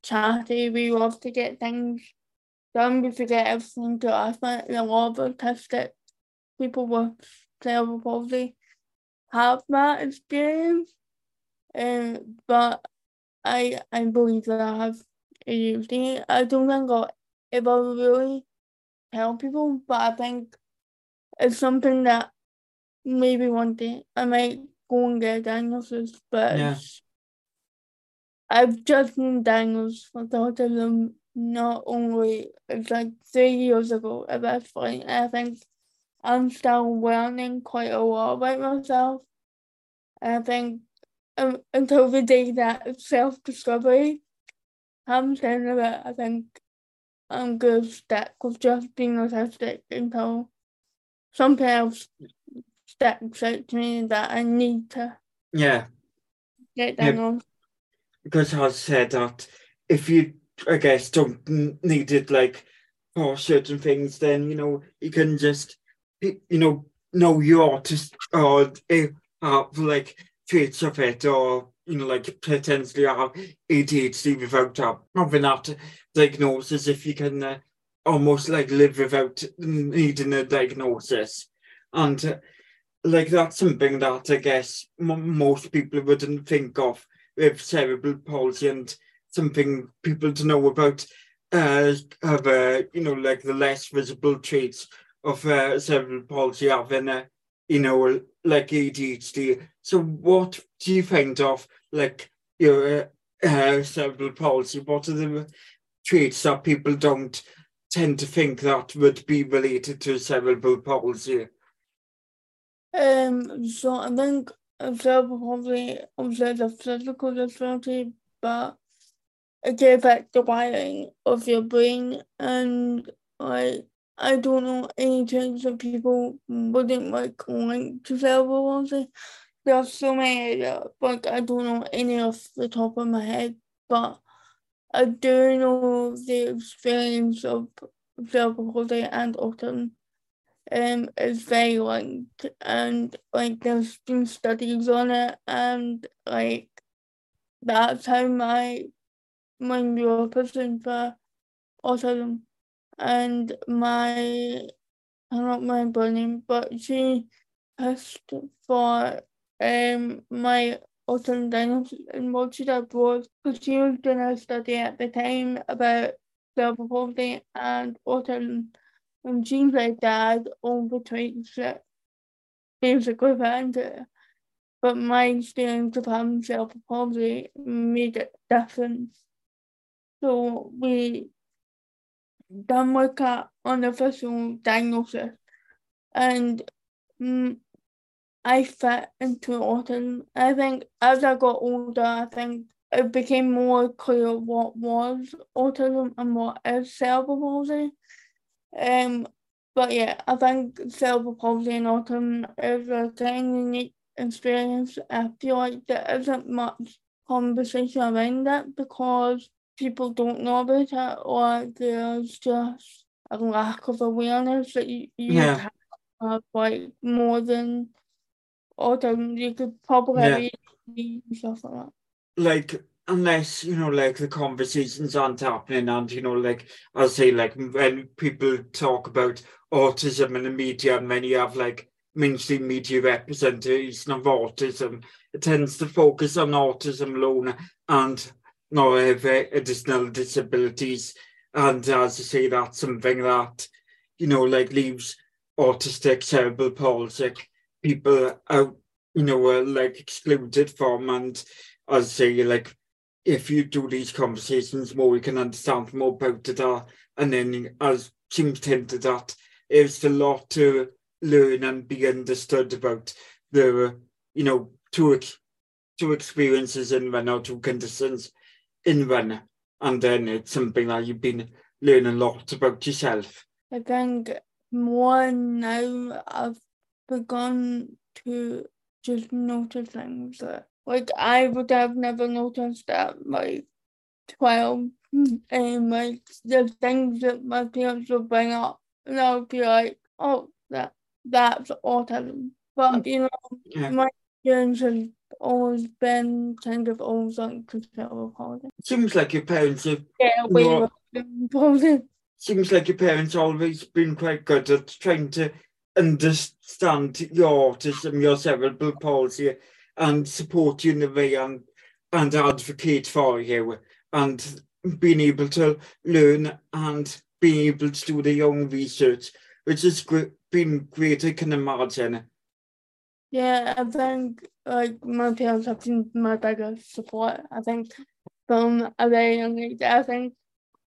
chatty, we love to get things done we forget everything to us and a lot of autistic people with cerebral palsy have that experience. Um, but I I believe that I have ADHD. I don't think I'll ever really tell people, but I think it's something that maybe one day I might go and get a diagnosis, but Yeah. I've just been diagnosed with autism not only it's like three years ago at this point. and I think I'm still learning quite a lot about myself. And I think um, until the day that self discovery comes in I think I'm gonna with just being autistic until something else sticks out to me that I need to Yeah. get Yeah. diagnosed. because I said that if you, I guess, don't n- need it like for certain things, then you know you can just, you know, know you're artist or eh, have like traits of it, or you know, like potentially have ADHD without ha- having that diagnosis. If you can uh, almost like live without needing a diagnosis, and uh, like that's something that I guess m- most people wouldn't think of with cerebral palsy and something people to know about uh, have uh, you know like the less visible traits of uh, cerebral palsy having uh, you know like ADHD. So what do you find of like your uh, uh, cerebral palsy? What are the traits that people don't tend to think that would be related to cerebral palsy? Um, so I think cerebral palsy obviously a physical disability, but it can affect the wiring of your brain, and like I don't know any traits that people wouldn't like link to cerebral palsy. There are so many, uh, like I don't know any off the top of my head, but I do know the experience of cerebral palsy and autism um is very linked and like there's been studies on it and like that's how my my neuroperson for autism and my I don't remember her but she asked for um my autism diagnosis and what she did was because she was doing a study at the time about cerebral palsy and autism and she like dad all that basically fit into it. But my experience of having cerebral palsy made it different. So we done like a unofficial diagnosis and mm, I fit into autism. I think as I got older I think it became more clear what was autism and what is cerebral palsy. Um, but yeah, I think cerebral palsy and autism is a of unique experience. I feel like there isn't much conversation around it because people don't know about it or there's just a lack of awareness that you, you Yeah. have uh, like more than autism. You could probably Yeah. have ADHD and stuff like that. like unless you know like the conversations aren't happening and you know like i'll say like when people talk about autism in the media and many have like mainstream media representation of autism it tends to focus on autism alone and not have uh, additional disabilities and as I say that's something that you know like leaves autistic cerebral palsy people out you know are like excluded from and as I say, like, if you do these conversations more, we can understand more about it. Uh, and then, as seems hinted at, there's a lot to learn and be understood about the, you know, two, two experiences in one or two conditions in one. And then it's something that you've been learning a lot about yourself. I think more now I've begun to just notice things that like I would have never noticed at like twelve and like the things that my parents would bring up and I would be like, Oh, that that's autism. But you know, Yeah. my experience has always been kind of almost like cerebral palsy. Seems like your parents have Get away No. with seems like your parents always been quite good at trying to understand your autism, your cerebral palsy, and support you in the way and and advocate for you, and being able to learn and being able to do their own research, which has been great, I can imagine. Yeah, I think like my parents have been my biggest support. I think from a very young age, I think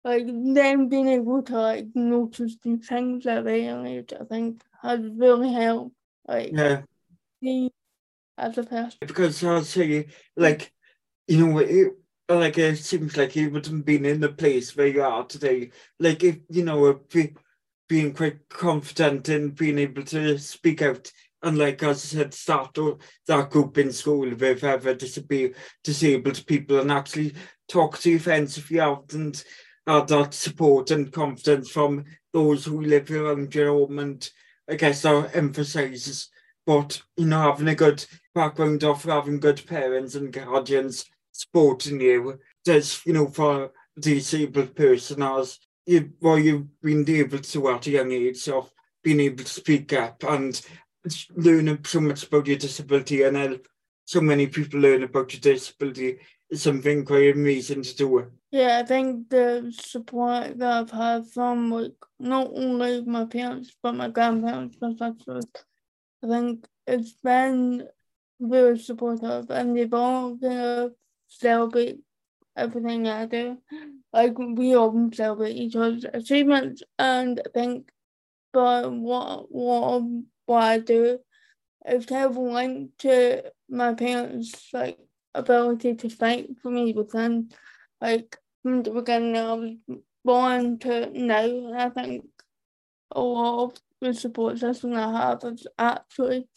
like them being able to like notice these things at a very young age, I think has really helped. Like yeah. me as a person. Because I'll say, like, you know, it, uh, like it seems like you wouldn't been in the place where you are today. Like if you know, be, being quite confident and being able to speak out and like I said, start that group in school with other disabled people and actually talk to your friends if you haven't had that support and confidence from those who live around your home and I guess that emphasises but you know having a good background of having good parents and guardians supporting you. Does you know for a disabled person as you well you've been able to at a young age of being able to speak up and learn so much about your disability and help so many people learn about your disability is something quite amazing to do. Yeah, I think the support that I've had from like not only my parents but my grandparents I think it's been very supportive and they've all kind of celebrate everything I do. Like we all celebrate each other's achievements and I think but what what what I do is kind of linked to my parents' like ability to fight for me within like from the beginning I was born to now I think a lot of the support system I have has actually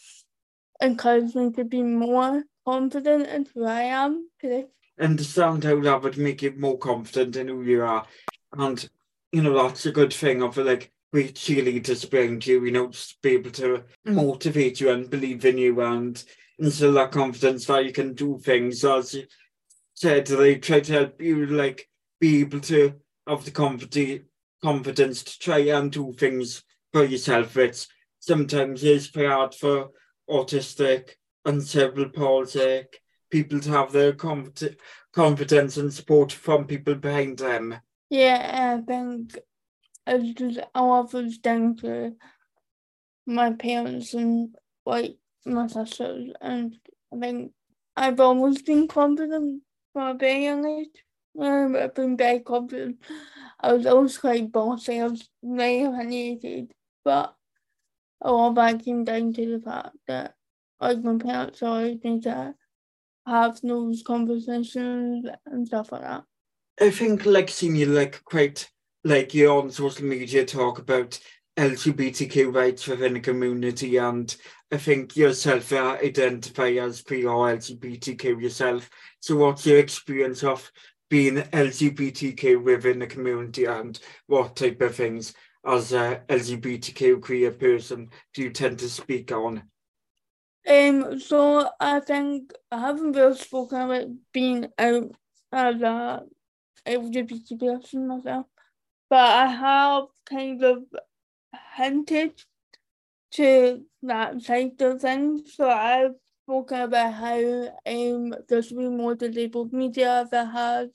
encouraged me to be more confident in who I am today. Understand how that would make you more confident in who you are. And you know, that's a good thing of like great cheerleaders around you, you know, just be able to motivate you and believe in you and instill that confidence that you can do things. As you said, they try to help you like be able to have the confidence confidence to try and do things for yourself. It's sometimes is hard for autistic and cerebral palsy people to have their confidence and support from people behind them. Yeah, I think a lot of down to my parents and like my sisters, and I think I've always been confident from a very young age. I've been very confident. I was always quite bossy. I was very opinionated, but a lot of that came down to the fact that like my parents always need to have those conversations and stuff like that. I think like seeing you like quite like you on social media talk about LGBTQ rights within the community and I think yourself uh, identify as PR LGBTQ yourself. So what's your experience of being LGBTQ within the community and what type of things as a LGBTQ queer person do you tend to speak on? Um, so I think I haven't really spoken about being out as a LGBT person myself but I have kind of hinted to that side of things. So I've spoken about how um, there's been more disabled media that has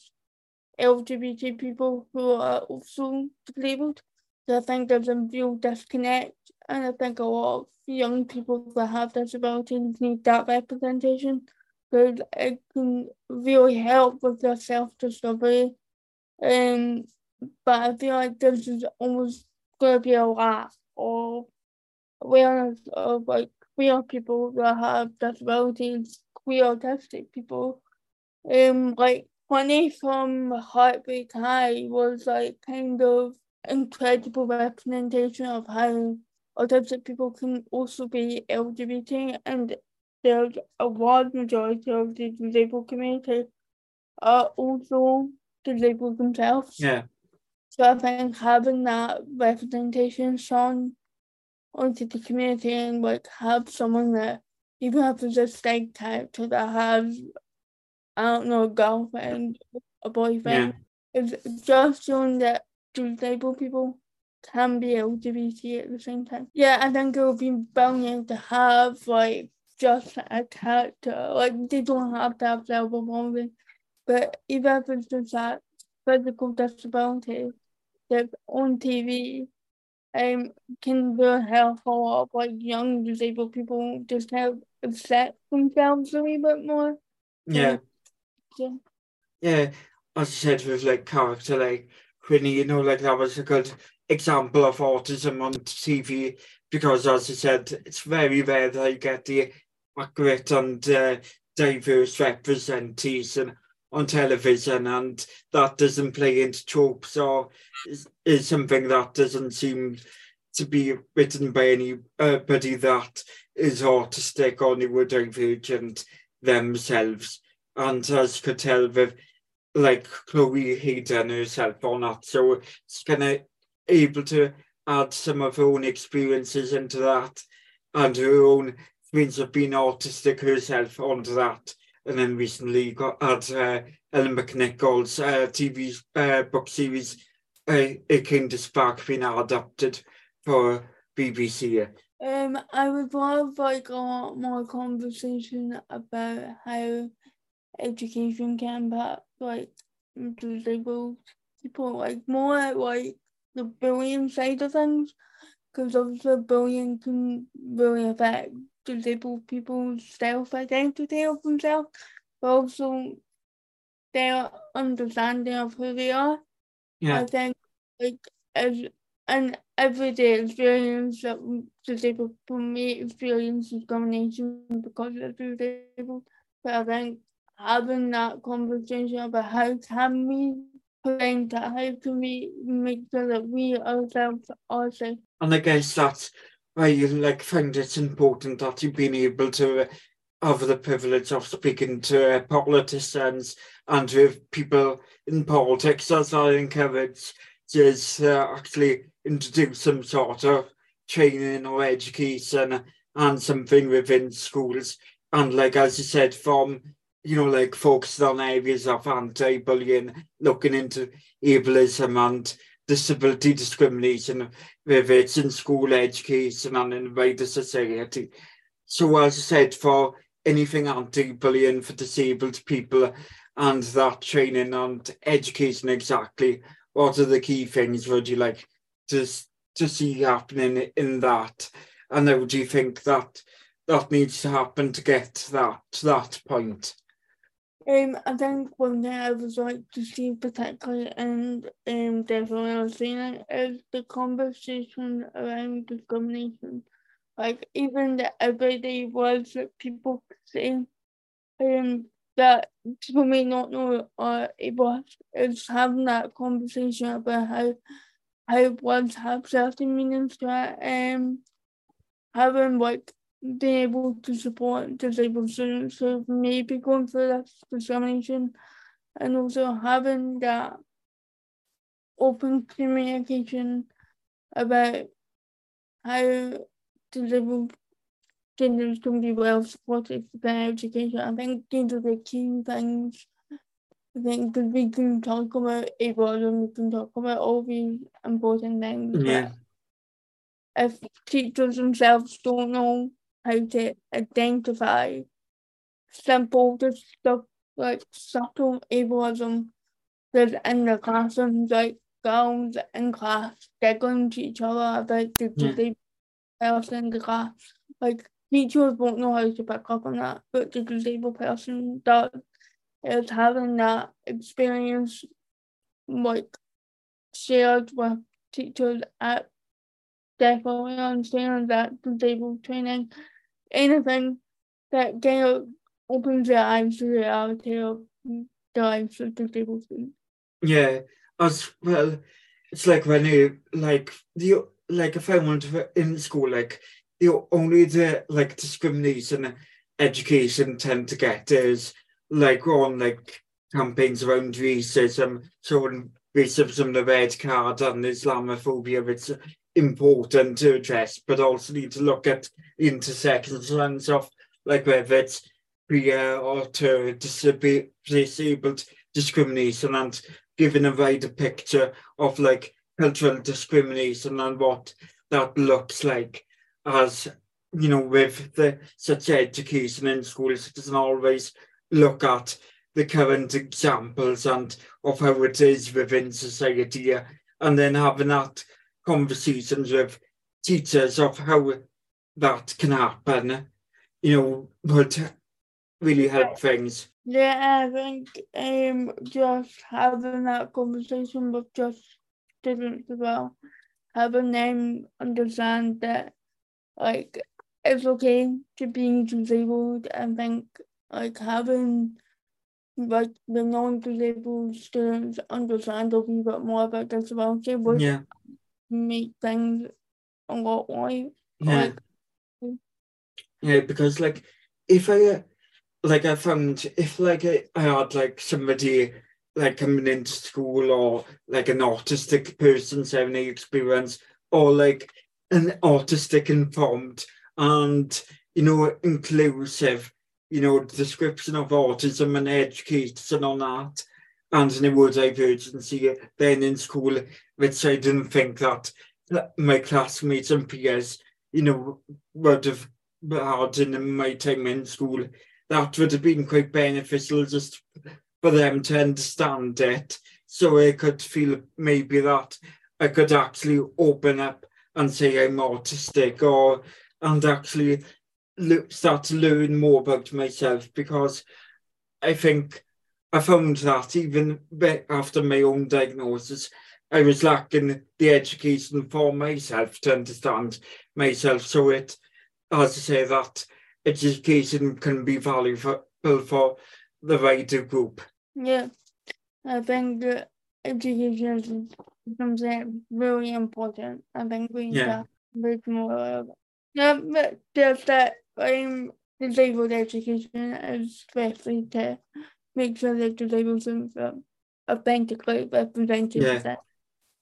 LGBT people who are also disabled. So I think there's a real disconnect, and I think a lot of young people that have disabilities need that representation because it can really help with their self discovery. Um, but I feel like this is almost gonna be a lot of awareness of like queer people that have disabilities, queer autistic people. Um like Quinni from Heartbreak High was like kind of incredible representation of how autistic people can also be LGBT and there's a large majority of the disabled community are also disabled themselves. Yeah. So I think having that representation shown onto the community and like have someone that even if it's a side character that has I don't know a girlfriend, a boyfriend, yeah. it's just showing that disabled people can be LGBT at the same time. Yeah, I think it would be brilliant to have like just a character. Like they don't have to have palsy, but even if it's just that physical disability, that on TV um, can really help a lot of like young disabled people just have accept themselves a wee bit more. Yeah. Yeah. Yeah. As I said with like character like Quinni, you know, like that was a good example of autism on TV because as I said, it's very rare that you get the accurate and uh, diverse representation on television and that doesn't play into tropes or is, is something that doesn't seem to be written by anybody that is autistic or neurodivergent themselves. And as you could tell with like Chloe Hayden herself or not, so it's kind of able to add some of her own experiences into that and her own means of being autistic herself onto that and then recently got had uh, Ellen McNicoll's uh, TV uh, book series uh, A Kind of Spark being adapted for BBC. Um, I would love like a lot more conversation about how education can impact like disabled people, like more like the bullying side of things, because obviously bullying can really affect disabled people's self-identity of themselves, but also their understanding of who they are. Yeah. I think like as an everyday experience that disabled people may experience discrimination because they're disabled. But I think having that conversation about how can we prevent that, how can we make sure that we ourselves are safe. And I guess that's I like find it important that you've been able to have the privilege of speaking to politicians and to people in politics as I encourage just uh, actually introduce some sort of training or education and something within schools. And like as you said, from you know, like focused on areas of anti-bullying, looking into ableism and disability discrimination, it's in school education and in wider society. So as I said, for anything anti-bullying for disabled people and that training and education exactly, what are the key things would you like to, to see happening in that? And how do you think that that needs to happen to get that to that point? Um, I think one thing I would like to see particularly and um definitely is the conversation around discrimination. Like even the everyday words that people say um that people may not know or was is having that conversation about how how words have certain meanings to it. Um having like being able to support disabled students who may be going through this discrimination and also having that open communication about how disabled students can be well supported for their education. I think these are the key things. I think because we can talk about ableism, we can talk about all these important things. Yeah. If teachers themselves don't know how to identify simple just stuff like subtle ableism that's in the classrooms, like girls in class giggling to each other about the hmm. disabled person in the class. Like teachers won't know how to pick up on that, but the disabled person does. Is having that experience like shared with teachers at definitely understand that disabled training anything that of opens your eyes to the reality of the lives of disabled students. Yeah, as well, it's like when you like the like if I went in school, like the only the like discrimination education tend to get is like on like campaigns around racism, showing racism the red card and Islamophobia. It's important to address, but also need to look at the intersections of like whether it's queer or to disabled, disabled discrimination and giving a wider picture of like cultural discrimination and what that looks like. As you know with the such education in schools it doesn't always look at the current examples and of how it is within society and then having that conversations with teachers of how that can happen, you know, would really help things. Yeah, I think um just having that conversation with just students as well, having them understand that like it's okay to be disabled. I think like having like the non-disabled students understand a wee bit more about disability would Yeah, make things a lot more yeah, like yeah. Because like, if I like I found if like I, had like somebody like coming into school or like an autistic person having an experience or like an autistic informed and you know inclusive you know description of autism and education on that and neurodivergency then in school which I didn't think that my classmates and peers you know would have had in my time in school. That would have been quite beneficial just for them to understand it. So I could feel maybe that I could actually open up and say I'm autistic or and actually start to learn more about myself because I think I found that even after my own diagnosis, I was lacking the education for myself to understand myself. So it, as I say, that education can be valuable for the wider group. Yeah, I think education something really important. I think we Yeah. need to more of it. Yeah, but just that um, disabled education is especially to make sure that disabled students are authentically represented. Yeah.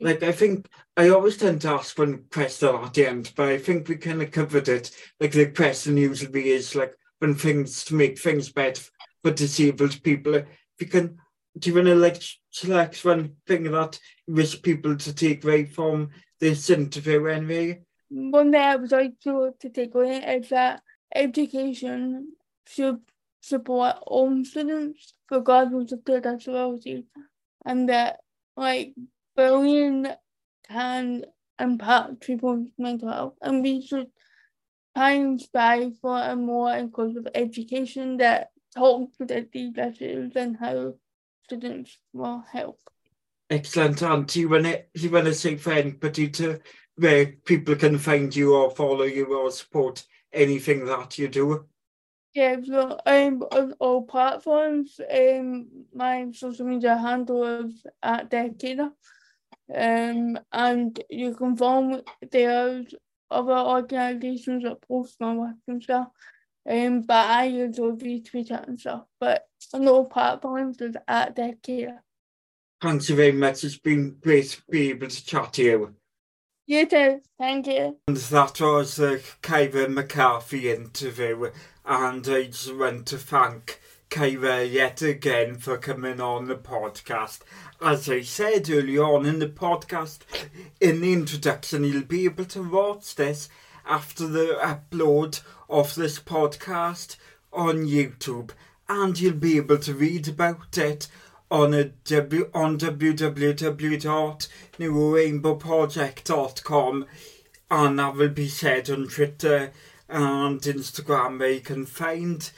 Like I think I always tend to ask one question at the end, but I think we kind of covered it. Like the question usually is like when things to make things better for disabled people. If you can, do you want to like select one thing that you wish people to take away from this interview anyway? One thing I would like to, to take away is that education should support all students, regardless of their disability, and that like bullying can impact people's mental health, and we should try and strive for a more inclusive education that talks about these issues and how students will help. Excellent. And do you want to, you want to say for anybody to where people can find you or follow you or support anything that you do? Yeah, so um, on all platforms, um, my social media handle is at Decatur. Um, and you can follow there's other organisations that post my work and stuff. Um, but I usually retweet it and stuff. But on all platforms is at Decatur. Thanks you very much. It's been great to be able to chat to you. You too. Thank you. And that was the Ciara McCarthy interview. And I just want to thank Ciara yet again for coming on the podcast. As I said earlier on in the podcast, in the introduction, you'll be able to watch this after the upload of this podcast on YouTube. And you'll be able to read about it on a w on www.neurorainbowproject.com and that will be said on Twitter and Instagram where you can find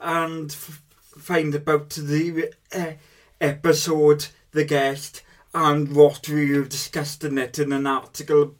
and f- find about the uh, episode, the guest, and what we've discussed in it in an article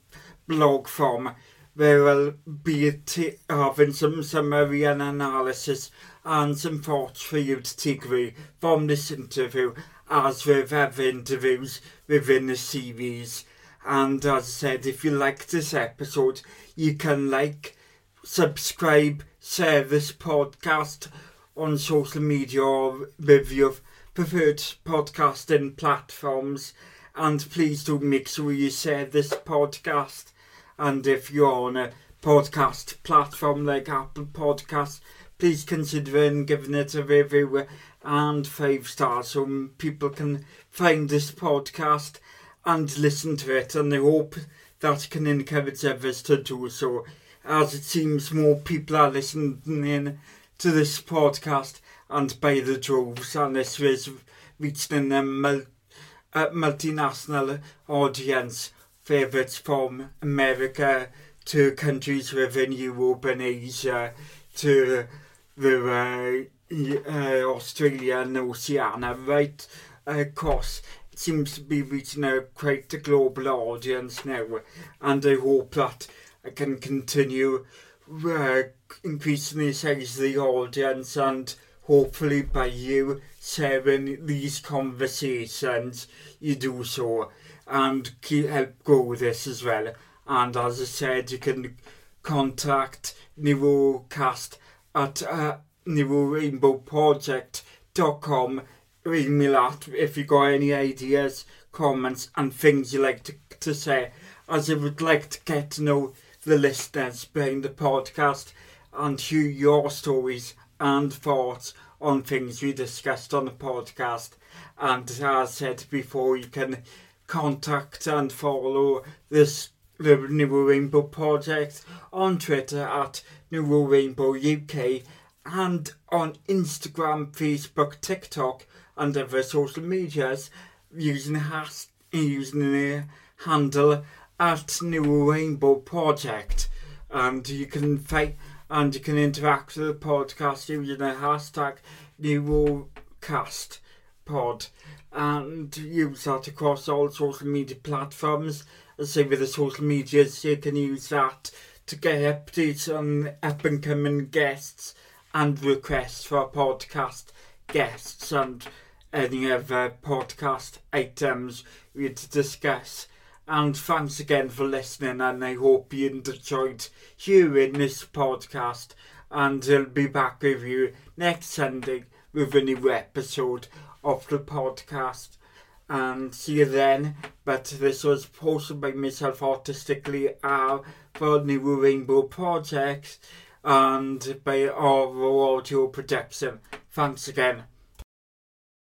blog form where I'll be t- having some summary and analysis and some thoughts for you to take away from this interview as with other interviews within the series. And as I said, if you like this episode, you can like, subscribe, share this podcast on social media or with your preferred podcasting platforms. And please do make sure you share this podcast. And if you're on a podcast platform like Apple Podcasts, please consider giving it a review and five stars so people can find this podcast and listen to it. And I hope that can encourage others to do so, as it seems more people are listening to this podcast and by the droves, and this is reaching a, a multinational audience, favourites from America to countries within Europe and Asia to the uh, uh, Australia and Oceania, right across. It seems to be reaching a quite a global audience now, and I hope that I can continue uh, increasing the size the audience and hopefully by you sharing these conversations you do so. And keep, help grow this as well. And as I said you can contact Neurocast at uh, neurorainbowproject.com email at if you got any ideas comments and things you like to, to say. As I would like to get to know the listeners behind the podcast and hear your stories and thoughts on things we discussed on the podcast. And as I said before, you can contact and follow this the Neuro Rainbow Project on Twitter at Neuro Rainbow UK and on Instagram, Facebook, TikTok, and other social medias using has using the handle at Neuro Rainbow Project. And you can find and you can interact with the podcast using the hashtag NeuroCastPod and use that across all social media platforms. Say with the social medias, you can use that to get updates on up and coming guests and requests for podcast guests and any other podcast items we discuss. And thanks again for listening, and I hope you enjoyed hearing this podcast. And I'll be back with you next Sunday with a new episode of the podcast. And see you then. But this was posted by myself artistically uh, for Neuro Rainbow Project and by our audio production. Thanks again.